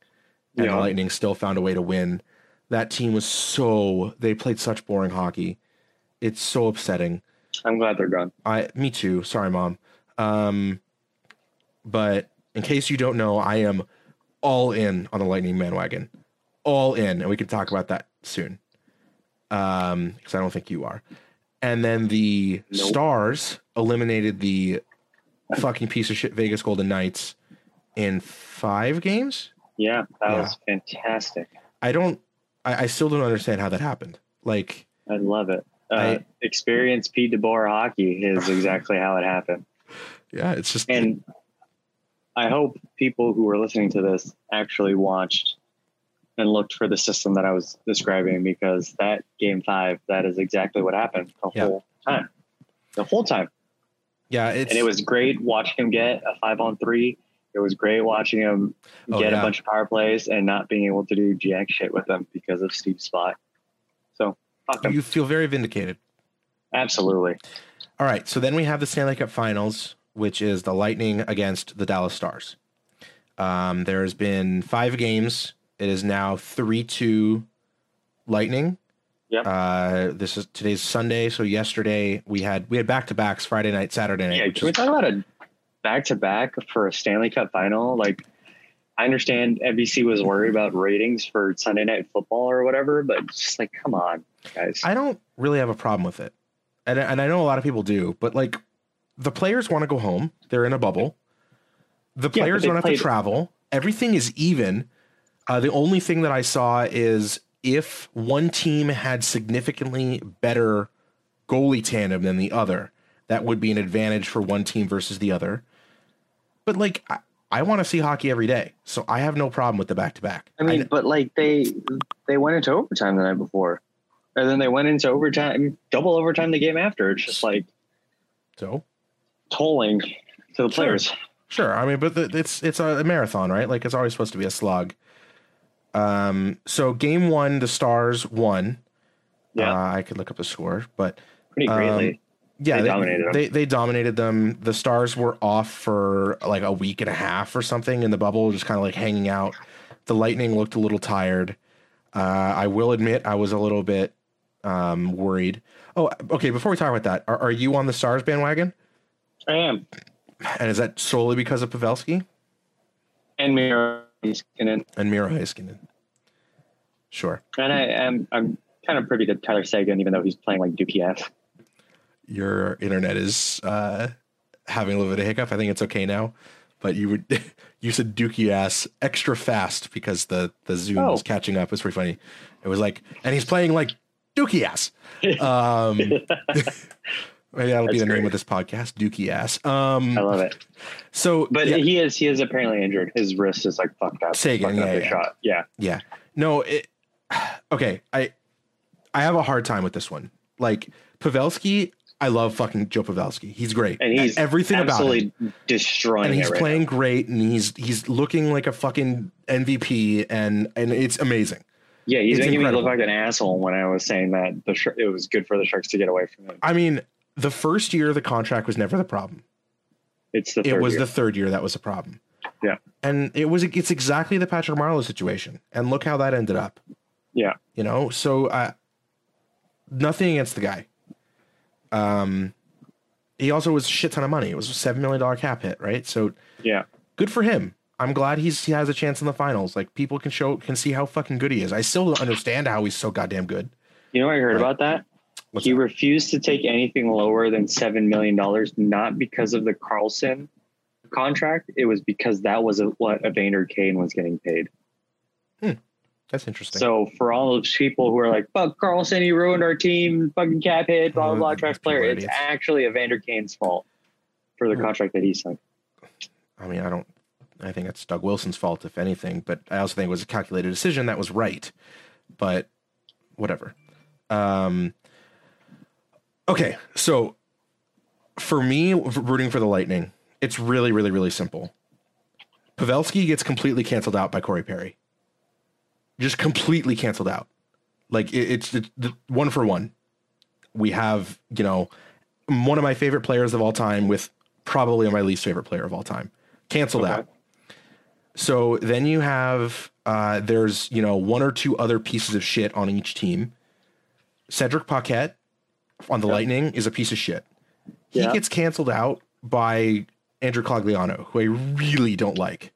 and the Lightning still found a way to win. That team was so they played such boring hockey. It's so upsetting. I'm glad they're gone. I me too. Sorry, mom. Um, but in case you don't know, I am all in on the Lightning Man wagon, all in, and we can talk about that soon. Um, because I don't think you are. And then the Nope. Stars eliminated the fucking piece of shit Vegas Golden Knights in five games. Yeah, that Yeah. was fantastic. I don't. I, I still don't understand how that happened. Like, I love it. Uh, I- experience Pete DeBoer hockey is exactly how it happened. yeah, it's just And I hope people who are listening to this actually watched and looked for the system that I was describing because that game five, that is exactly what happened the Yeah. whole time. The whole time. Yeah, it's and it was great watching him get a five on three. It was great watching him Oh, get yeah. a bunch of power plays and not being able to do jack shit with them because of Steve's spot. Fuck you feel very vindicated. Absolutely. All right, so then we have the Stanley Cup Finals, which is the Lightning against the Dallas Stars. Um, there has been five games. It is now three two Lightning. Yep. Uh, this is today's Sunday, so yesterday we had we had back to backs Friday night, Saturday night. Yeah, can we is- talk about a back to back for a Stanley Cup final? Like, I understand NBC was worried about ratings for Sunday Night Football or whatever, but just like, come on, guys. I don't really have a problem with it, and and I know a lot of people do, but like the players want to go home. They're in a bubble. The players they don't have to travel. Everything is even. Uh, the only thing that I saw is if one team had significantly better goalie tandem than the other, that would be an advantage for one team versus the other. But like, I, I want to see hockey every day, so I have no problem with the back to back. I mean, but like they they went into overtime the night before, and then they went into overtime, double overtime the game after. It's just like so tolling to the players. Sure. I mean, but the, it's it's a marathon, right? Like it's always supposed to be a slug. Um. So game one, the Stars won. Yeah. Uh, I could look up the score, but Pretty um, greatly. Yeah, They they, dominated them. They they dominated them. The Stars were off for like a week and a half or something in the bubble, just kind of like hanging out. The Lightning looked a little tired. Uh, I will admit, I was a little bit um, worried. Oh, okay. Before we talk about that, are, are you on the Stars bandwagon? I am. And is that solely because of Pavelski? And Miro Heiskanen. and Miro Heiskanen. Sure. And I am I'm kind of privy to Tyler Seguin, even though he's playing like Dookie ass. Your internet is uh, having a little bit of hiccup. I think it's okay now. But you would you said dookie ass extra fast because the the zoom Oh. was catching up. It's pretty funny. It was like, and he's playing like dookie ass. Um, maybe that'll be That's the name great. of this podcast, dookie ass. Um, I love it. so, But yeah, he is he is apparently injured. His wrist is like fucked up. Seguin, fucked yeah, up yeah. shot. Yeah. Yeah. No, it okay. I I have a hard time with this one. Like Pavelski, I love fucking Joe Pavelski. He's great. And he's everything about him. destroying And he's right playing now. great and he's he's looking like a fucking MVP and and it's amazing. Yeah, he's it's making incredible. me look like an asshole when I was saying that the Sh- it was good for the Sharks to get away from him. I mean, the first year the contract was never the problem. It's the It was year. the third year that was a problem. Yeah. And it was it's exactly the Patrick Marleau situation. And look how that ended up. yeah. you know so uh nothing against the guy um he also was a shit ton of money it was a seven million dollar cap hit right so Yeah. good for him i'm glad he's he has a chance in the finals like people can show can see how fucking good he is i still don't understand how he's so goddamn good You know I heard Right. about that? He that? refused to take anything lower than seven million dollars, not because of the Karlsson contract. It was because that was a, what Evander Kane was getting paid. That's interesting. So for all those people who are like, "Fuck Karlsson, he ruined our team, fucking cap hit, blah blah blah, trash player," it's actually Evander Kane's fault for the Hmm. contract that he signed. i mean i don't i think it's doug wilson's fault if anything but i also think it was a calculated decision that was right but whatever. Um okay so for me rooting for the lightning it's really really really simple. Pavelski gets completely canceled out by corey perry just completely canceled out like it, it's, it's the one for one we have you know one of my favorite players of all time with probably my least favorite player of all time canceled Okay. out so then you have uh, there's you know one or two other pieces of shit on each team. Cedric Paquette on the Yeah. Lightning is a piece of shit. He Yeah. gets canceled out by Andrew Cogliano, who I really don't like.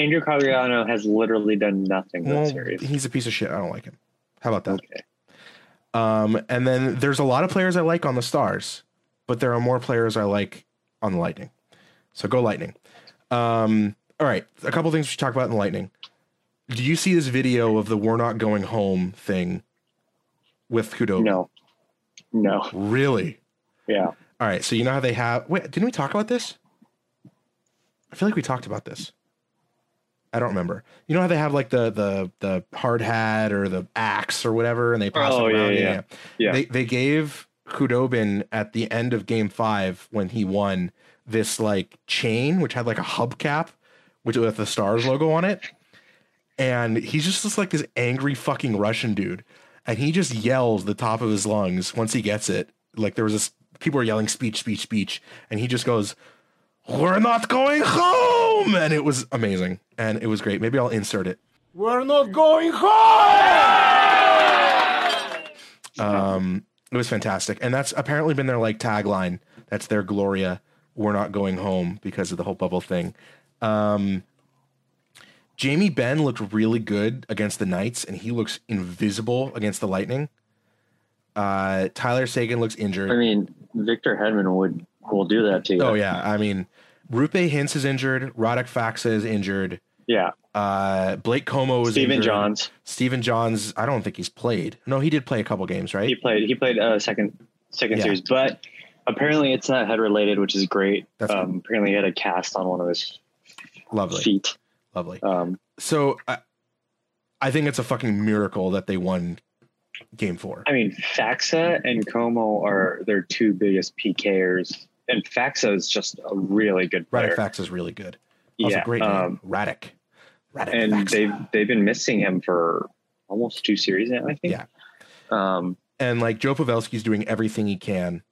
Andrew Cogliano has literally done nothing Well, this series. he's a piece of shit. I don't like him. How about that? Okay. Um, and then there's a lot of players I like on the Stars, but there are more players I like on the Lightning. So go Lightning. Um, all right, a couple things we should talk about in the Lightning. Do you see this video of the "We're not going home" thing with Kudo? No. No. Really? Yeah. All right. So you know how they have? Wait, didn't we talk about this? I feel like we talked about this. I don't remember. You know how they have like the the the hard hat or the axe or whatever, and they pass Oh, it yeah, around. yeah. Yeah. They they gave Khudobin at the end of game five when he won this like chain, which had like a hubcap, which with the stars logo on it. And he's just this like this angry fucking Russian dude. And he just yells the top of his lungs once he gets it. Like there was this people were yelling speech, speech, speech. And he just goes, We're not going home. And it was amazing. And it was great. Maybe I'll insert it. We're not going home. Um, it was fantastic, and that's apparently been their like tagline. That's their Gloria. We're not going home because of the whole bubble thing. Um, Jamie Benn looked really good against the Knights, and he looks invisible against the Lightning. Uh, Tyler Seguin looks injured. I mean, Victor Hedman would will do that to you. Oh yeah, I mean, Roope Hintz is injured. Radek Faksa is injured. yeah. Uh, Blake Comeau is Stephen injured. Johns. Stephen Johns. I don't think he's played. No, he did play a couple games, right? He played. He played uh, second second Yeah. series, but apparently it's not head related, which is great. That's um, apparently he had a cast on one of his Lovely, feet. lovely. Um, So I, I think it's a fucking miracle that they won game four. I mean, Faksa and Comeau are their two biggest PKers, and Faksa is just a really good player. Radek Fax is really good. Also yeah, great name. um, Radek. Radek and Faksa. they've they've been missing him for almost two series now. I think. Yeah. Um, and like Joe Pavelski's doing everything he can.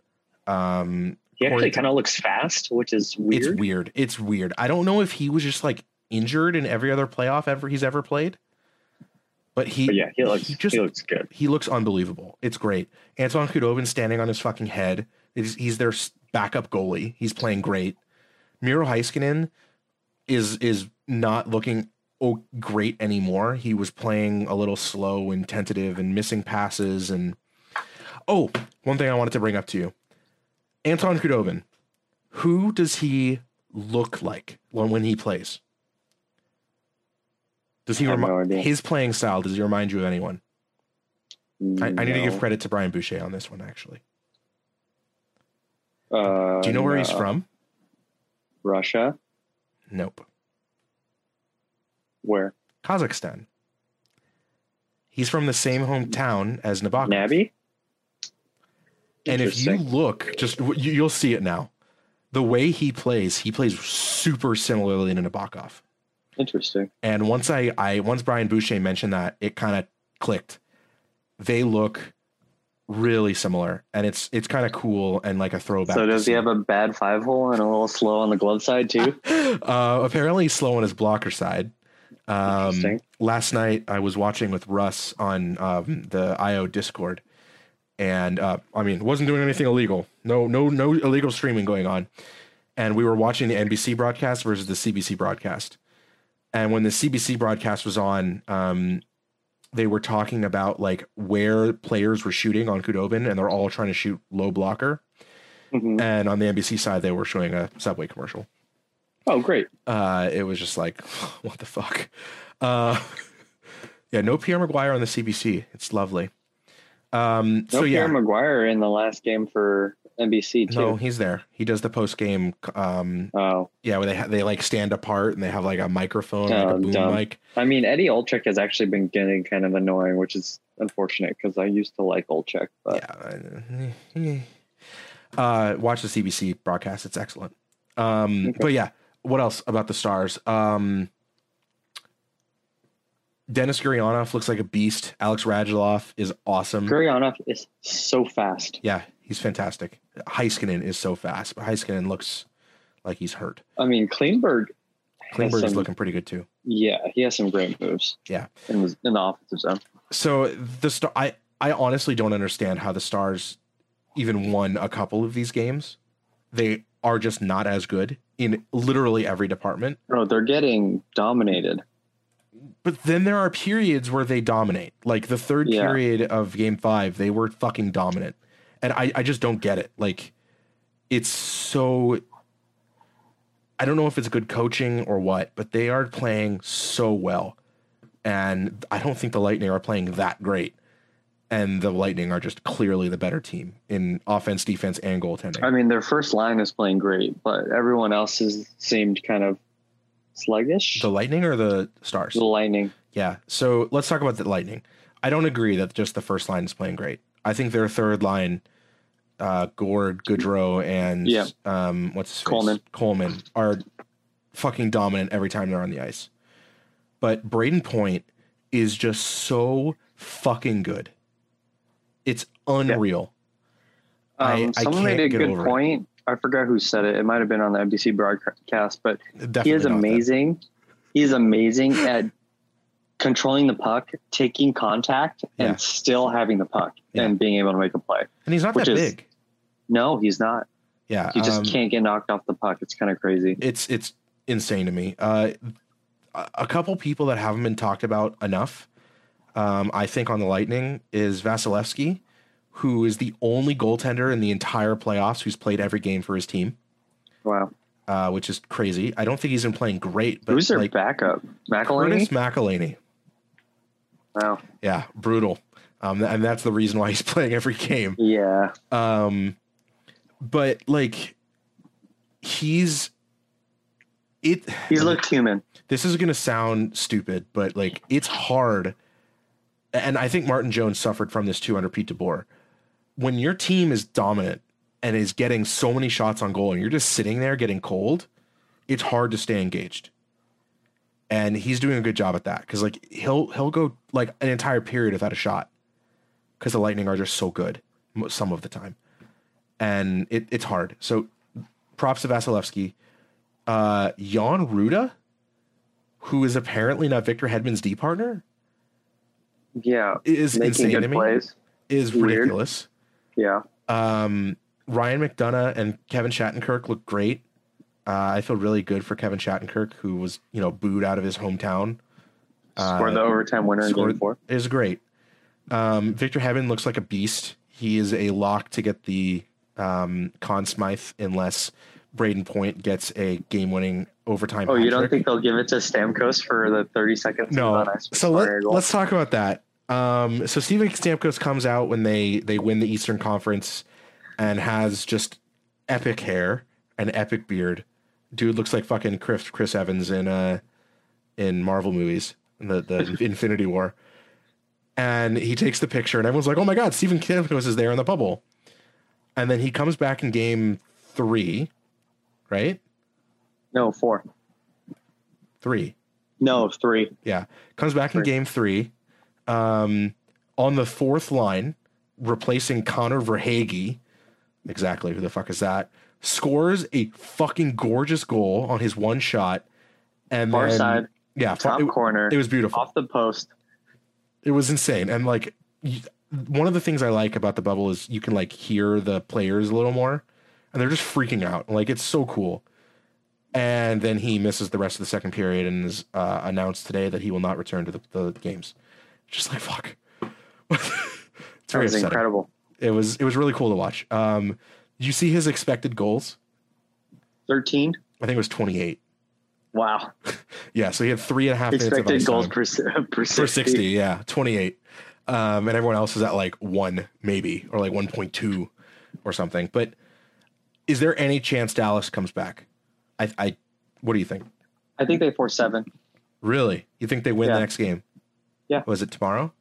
Um, he actually kind of looks fast, which is weird. It's weird. It's weird. I don't know if he was just like injured in every other playoff ever he's ever played. But he But yeah, he looks he just he looks good. he looks unbelievable. It's great. Anton Khudobin standing on his fucking head. He's, he's their backup goalie. He's playing great. Miro Heiskanen is is not looking oh, great anymore. He was playing a little slow and tentative and missing passes. And oh, one thing I wanted to bring up to you, Anton Khudobin. Who does he look like when when he plays? Does he have no remind his playing style? Does he remind you of anyone? I, I need to give credit to Brian Boucher on this one, actually. Uh, Do you know where he's from? Russia. Nope. Where? Kazakhstan. He's from the same hometown as Nabokov. Nabi. and if you look, just you- you'll see it now. The way he plays, he plays super similarly to Nabokov. Interesting. And once I, I once Brian Boucher mentioned that, it kind of clicked. They look really similar, and it's it's kind of cool and like a throwback. So does he have a bad five hole and a little slow on the glove side too? uh, apparently slow on his blocker side. Um, last night I was watching with Russ on um, the IO Discord, and uh, I mean wasn't doing anything illegal. No, no, no illegal streaming going on. And we were watching the NBC broadcast versus the CBC broadcast. And when the CBC broadcast was on, um, they were talking about like where players were shooting on Khudobin, and they're all trying to shoot low blocker. Mhm. And on the NBC side, they were showing a Subway commercial Oh, great. uh, it was just like, what the fuck? Uh, yeah, no Pierre McGuire on the CBC. It's lovely. Um, No so yeah, Pierre McGuire in the last game for NBC too. no, he's there. He does the post game. Um, Oh, yeah, where they ha- they like stand apart and they have like a microphone, like a Oh, boom dumb. mic. I mean Eddie Olczyk has actually been getting kind of annoying, which is unfortunate because I used to like Olczyk. But Yeah. Uh, watch the CBC broadcast. It's excellent. Um, Okay. But yeah, what else about the stars? Um, Denis Gurianov looks like a beast. Alex Radulov is awesome. Gurianov is so fast. Yeah, he's fantastic. Heiskanen is so fast, but Heiskanen looks like he's hurt. I mean Kleinberg. has Klingberg is looking pretty good too. Yeah, he has some great moves. Yeah. in the, in the offensive zone. So the star, I I honestly don't understand how the Stars even won a couple of these games. They are just not as good in literally every department. No, they're getting dominated. But then there are periods where they dominate. Like the third Yeah. period of game five, they were fucking dominant. And I, I just don't get it. Like it's so I don't know if it's good coaching or what, but they are playing so well. And I don't think the Lightning are playing that great. And the Lightning are just clearly the better team in offense, defense, and goaltending. I mean, their first line is playing great, but everyone else has seemed kind of sluggish. the Lightning or the Stars? The Lightning. Yeah. So let's talk about the Lightning. I don't agree that just the first line is playing great. I think their third line uh, Gourde, Goodrow, and Yeah. um, what's? Coleman. Coleman are fucking dominant every time they're on the ice. But Brayden Point is just so fucking good. It's unreal. I- Um, I someone made can't a good over it. point. I forgot who said it. It might have been on the NBC broadcast, but Definitely he is that. amazing. He is amazing at controlling the puck, taking contact, Yeah. and still having the puck Yeah. and being able to make a play. and he's not that is- big. No, he's not. Yeah, He just um, can't get knocked off the puck. It's kind of crazy. it's it's insane to me. Uh, a couple people that haven't been talked about enough, um, I think, on the Lightning is Vasilevskiy, who is the only goaltender in the entire playoffs who's played every game for his team, Wow. uh, which is crazy. I don't think he's been playing great, but Who's their like backup? Curtis McElhinney? Wow. yeah, brutal, um, and that's the reason why he's playing every game. Yeah. Um, but like, he's it. He's looked human. this is going to sound stupid, but like it's hard. And I think Martin Jones suffered from this too under Pete DeBoer. When your team is dominant and is getting so many shots on goal and you're just sitting there getting cold, it's hard to stay engaged. And he's doing a good job at that because like he'll he'll go like an entire period without a shot because the Lightning are just so good some of the time, and it, it's hard. So props to Vasilevskiy, uh, Jan Rutta, who is apparently not Victor Hedman's D partner, Yeah. is insane to me. plays. Is Weird. ridiculous. Yeah. Um, Ryan McDonagh and Kevin Shattenkirk look great. Uh, I feel really good for Kevin Shattenkirk, who was you know booed out of his hometown. Scored Uh, the overtime winner in game four. Is great. Um, Victor Hedman looks like a beast. He is a lock to get the um, Conn Smythe unless Brayden Point gets a game-winning overtime. Oh, you don't trick. think they'll give it to Stamkos for the 30 seconds? No. So let, let's talk about that. Um, so Steven Stamkos comes out when they they win the Eastern Conference and has just epic hair and epic beard. Dude looks like fucking Chris Chris Evans in uh in Marvel movies, in the the Infinity War. And he takes the picture, and everyone's like, "Oh my god, Steven Stamkos is there in the bubble." And then he comes back in game three, right? No, four. Three. No, three. Yeah. Comes back in game three. Um, on the fourth line, replacing Connor Verhaeghe. Exactly. Who the fuck is that? Scores a fucking gorgeous goal on his one shot. And Far then, side, Yeah. top it, corner, it was beautiful. off the post. It was insane. And like, one of the things I like about the bubble is you can like hear the players a little more and they're just freaking out. Like, it's so cool. And then he misses the rest of the second period and is uh, announced today that he will not return to the, the games. Just like fuck. it's That very was upsetting. incredible. It was it was really cool to watch. Um, you see his expected goals? 13. I think it was twenty eight. Wow. Yeah, so he had three and a half Expected goals per, per 60. for sixty. Yeah, twenty eight. Um, and everyone else is at like one maybe or like one point two or something. But is there any chance Dallas comes back? I, I what do you think? I think they forced seven. Really? You think they win Yeah. the next game? Yeah. Was it tomorrow?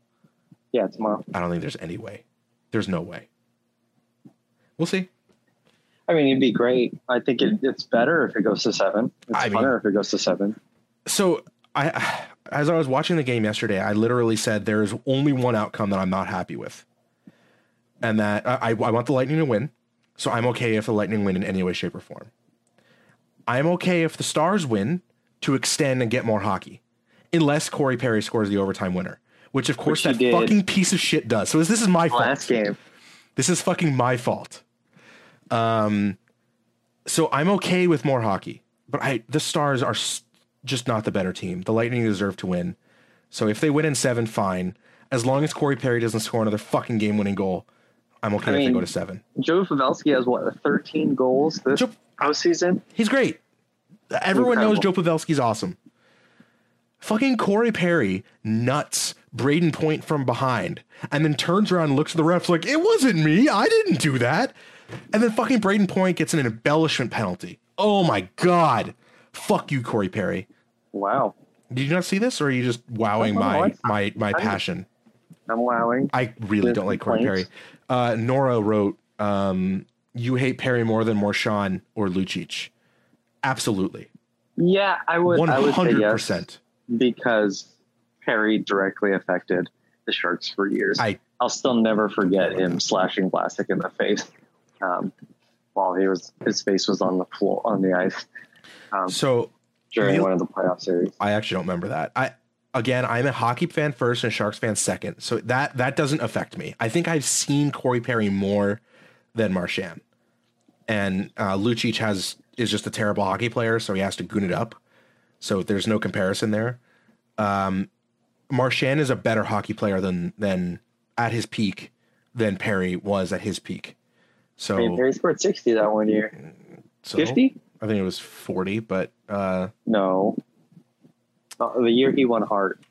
Yeah, tomorrow. I don't think there's any way. There's no way. We'll see. I mean, it'd be mm-hmm. great. I think it, it's better if it goes to seven. It's I mean- funner if it goes to seven. So I, as I was watching the game yesterday, I literally said there is only one outcome that I'm not happy with, and that I, I want the Lightning to win. So I'm okay if the Lightning win in any way, shape, or form. I'm okay if the Stars win to extend and get more hockey, unless Corey Perry scores the overtime winner, which of course Which that fucking piece of shit does. So this is my fault. Last game. This is fucking my fault. Um, so I'm okay with more hockey, but I the Stars are just not the better team. The Lightning deserve to win. So if they win in seven, fine. As long as Corey Perry doesn't score another fucking game-winning goal, I'm okay I if they go to seven. Joe Pavelski has what, 13 goals this Joe- postseason? He's great. Everyone knows Joe Incredible. Pavelski's awesome. Fucking Corey Perry nuts Brayden Point from behind and then turns around and looks at the refs like, it wasn't me. I didn't do that. And then fucking Brayden Point gets an embellishment penalty. Oh my God. Fuck you, Corey Perry. Wow. Did you not see this or are you just wowing Oh, my, my, my passion? I'm wowing. I really don't like Corey Perry. Uh, Nora wrote Um, you hate Perry more than Marchand or Lucic. Absolutely. Yeah, I would. One I would say hundred yes percent. because Perry directly affected the Sharks for years. I- I'll still never forget him slashing Vlasic in the face um, while he was his face was on the floor on the ice um, So during Really? one of the playoff series. I actually don't remember that. I again, I'm a hockey fan first and a Sharks fan second. So that that doesn't affect me. I think I've seen Corey Perry more than Marchand. And uh, Lucic has is just a terrible hockey player, so he has to goon it up. So there's no comparison there. Um, Marchand is a better hockey player than than at his peak than Perry was at his peak. So, I mean, Perry scored sixty that one year. so Fifty? I think it was 40, but uh, No. Uh, the year he won Hart.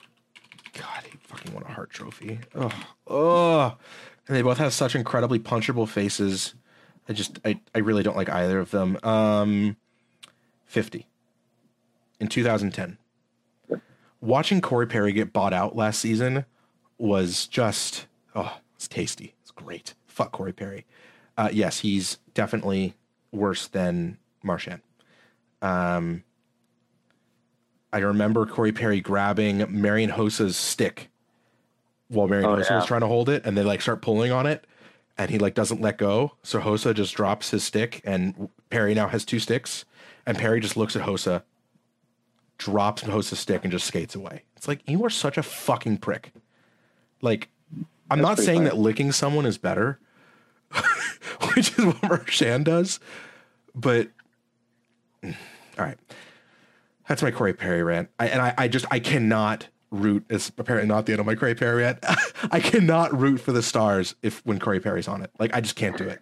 God, he fucking won a Hart Trophy. Oh, oh, and they both have such incredibly punchable faces. I just, I, I really don't like either of them. Um, fifty in 2010. Watching Corey Perry get bought out last season was just, oh, it's tasty. It's great. Fuck Corey Perry. Uh, yes, he's definitely worse than Marchand. Um, I remember Corey Perry grabbing Marian Hossa's stick while Marian Oh, Hossa yeah. was trying to hold it, and they like start pulling on it, and he like doesn't let go. So Hossa just drops his stick, and Perry now has two sticks, and Perry just looks at Hossa, drops Hossa's stick, and just skates away. It's like you are such a fucking prick. Like, I'm That's not saying funny. that licking someone is better, which is what Marchand does, but all right. That's my Corey Perry rant. I, and I, I just I cannot root. It's apparently not the end of my Corey Perry rant. I cannot root for the Stars if when Corey Perry's on it. Like I just can't do it.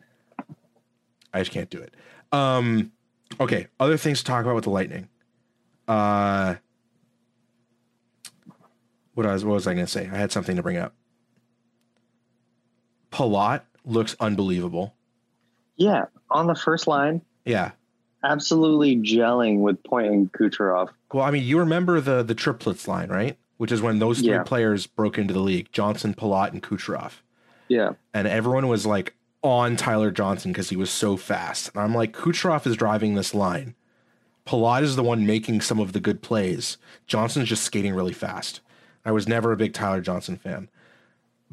I just can't do it. Um, okay. Other things to talk about with the Lightning. Uh, what was what was I to say? I had something to bring up. Palat looks unbelievable. Yeah, on the first line, Yeah. absolutely gelling with Point and Kucherov. Well, I mean, you remember the the triplets line, right? Which is when those three Yeah. players broke into the league: Johnson, Palat, and Kucherov. Yeah, And everyone was like on Tyler Johnson because he was so fast. And I'm like, Kucherov is driving this line. Palat is the one making some of the good plays. Johnson's just skating really fast. I was never a big Tyler Johnson fan,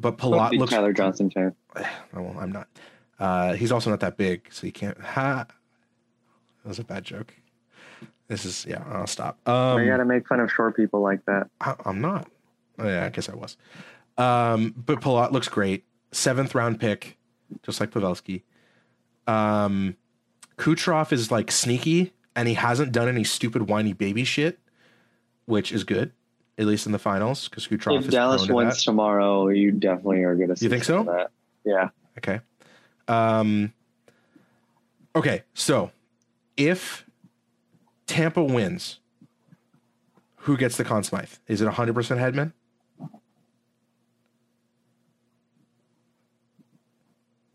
but Palat looks. Tyler Johnson fan. Well, I'm not. Uh, he's also not that big, so you can't. Ha. That was a bad joke. This is yeah. I'll stop. Um, I gotta make fun of short people like that. I, I'm not. Oh, yeah, I guess I was. Um, but Palat looks great. Seventh round pick, just like Pavelski. Um, Kucherov is like sneaky, and he hasn't done any stupid whiny baby shit, which is good, at least in the finals, because Kucherov If is Dallas to wins that. tomorrow, you definitely are gonna. See You think so? That. Yeah. Okay. Um, okay, so if Tampa wins, who gets the Conn Smythe? Is it 100% Hedman?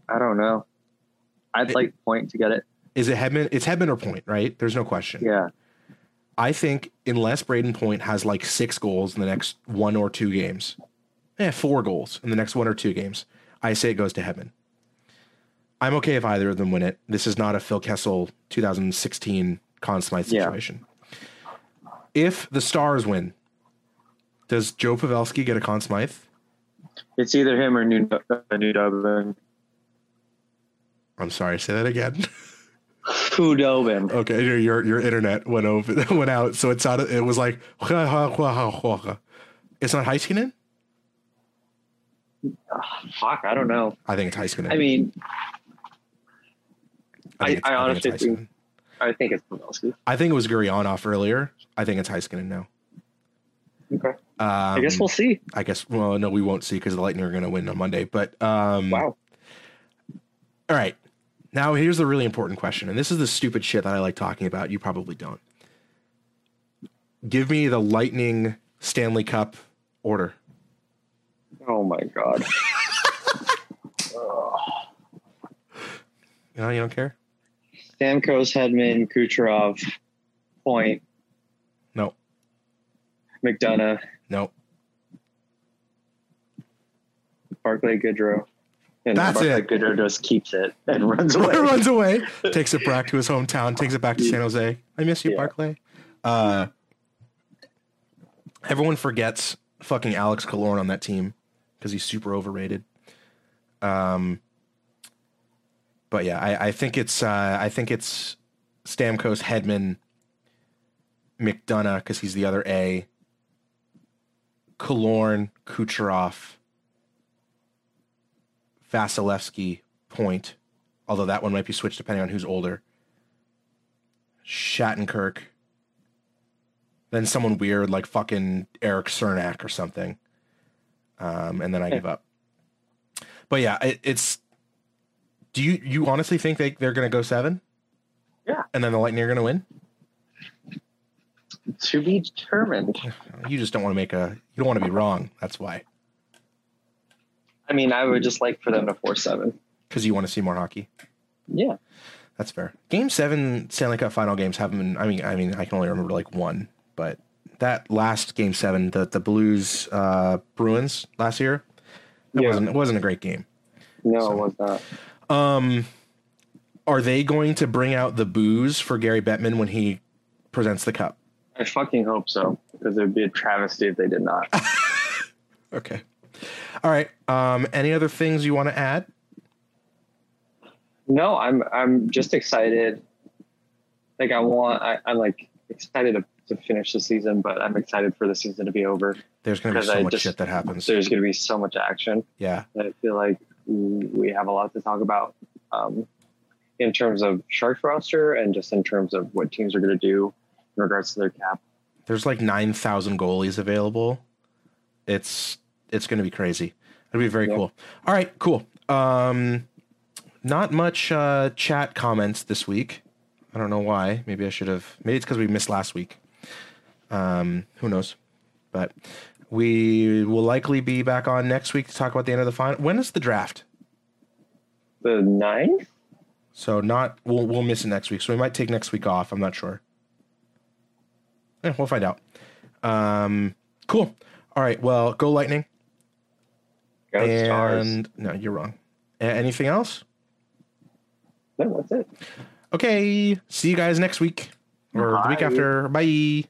I don't know. I'd It- like Point to get it. Is it Hedman? It's Hedman or Point, right? There's no question. Yeah. I think unless Brayden Point has like six goals in the next one or two games, eh, four goals in the next one or two games, I say it goes to Hedman. I'm okay if either of them win it. This is not a Phil Kessel 2016 Conn Smythe Yeah. situation. If the Stars win, does Joe Pavelski get a Conn Smythe? It's either him or New, uh, New Dublin. I'm sorry, say that again. Khudobin. okay, your your your internet went over went out, so it sounded it was like it's not Heiskanen. Fuck, I don't know. I think it's Heiskanen. I mean, I, I- I honestly it's think- Heiskanen. I think it's Pavelski. I think it was Gurianov earlier. I think it's Heiskanen now. Okay. Um, I guess we'll see. I guess. Well, no, we won't see because the Lightning are going to win on Monday. But um, Wow. All right. Now here's the really important question, and this is the stupid shit that I like talking about. You probably don't. Give me the Lightning Stanley Cup order. Oh my god. You know, you don't care. Stamkos, Hedman, Kucherov, Point, No, McDonagh, no, Barclay, Goodrow, And That's Barclay it. Goodrow just keeps it and runs away. runs away, takes it back to his hometown, takes it back to San Jose. I miss you, Yeah. Barclay. Uh, everyone forgets fucking Alex Killorn on that team because he's super overrated. Um, but yeah, I, I think it's uh, I think it's Stamkos, Hedman, McDonagh because he's the other A. Killorn, Kucherov, Vasilevskiy, Point, although that one might be switched depending on who's older. Shattenkirk. Then someone weird like fucking Erik Cernak or something. Um, and then I give up. But yeah, it, it's. Do you you honestly think they they're gonna go seven? Yeah. And then the Lightning are gonna win? to be determined. You just don't want to make a. You don't want to be wrong. That's why. I mean, I would just like for them to force seven. Because you want to see more hockey. Yeah. That's fair. Game seven Stanley Cup final games haven't been. I mean, I mean, I can only remember like one, but that last game seven, the the Blues uh, Bruins last year, it Yeah. wasn't it wasn't a great game. No, So- it was not. Um, are they going to bring out the booze for Gary Bettman when he presents the cup? I fucking hope so because it would be a travesty if they did not. Okay. All right. Um, any other things you want to add? no, I'm I'm just excited. Like I want, I, I'm like excited to, to finish the season, but I'm excited for the season to be over. There's going to be so I much just- shit that happens. There's going to be so much action. Yeah. I feel like we have a lot to talk about um, in terms of Sharks roster and just in terms of what teams are going to do in regards to their cap. There's like nine thousand goalies available. It's it's going to be crazy. It'll be very Yeah. cool. All right, cool. Um, not much uh, chat comments this week. I don't know why. Maybe I should have. Maybe it's because we missed last week. Um, who knows? But we will likely be back on next week to talk about the end of the final. When is the draft? The ninth? So not we'll we'll miss it next week. So we might take next week off. I'm not sure. Eh, we'll find out. Um, cool. All right. Well, go Lightning. Go Stars. and no, you're wrong. Anything else? No, that's it. Okay. See you guys next week or the week after. Bye.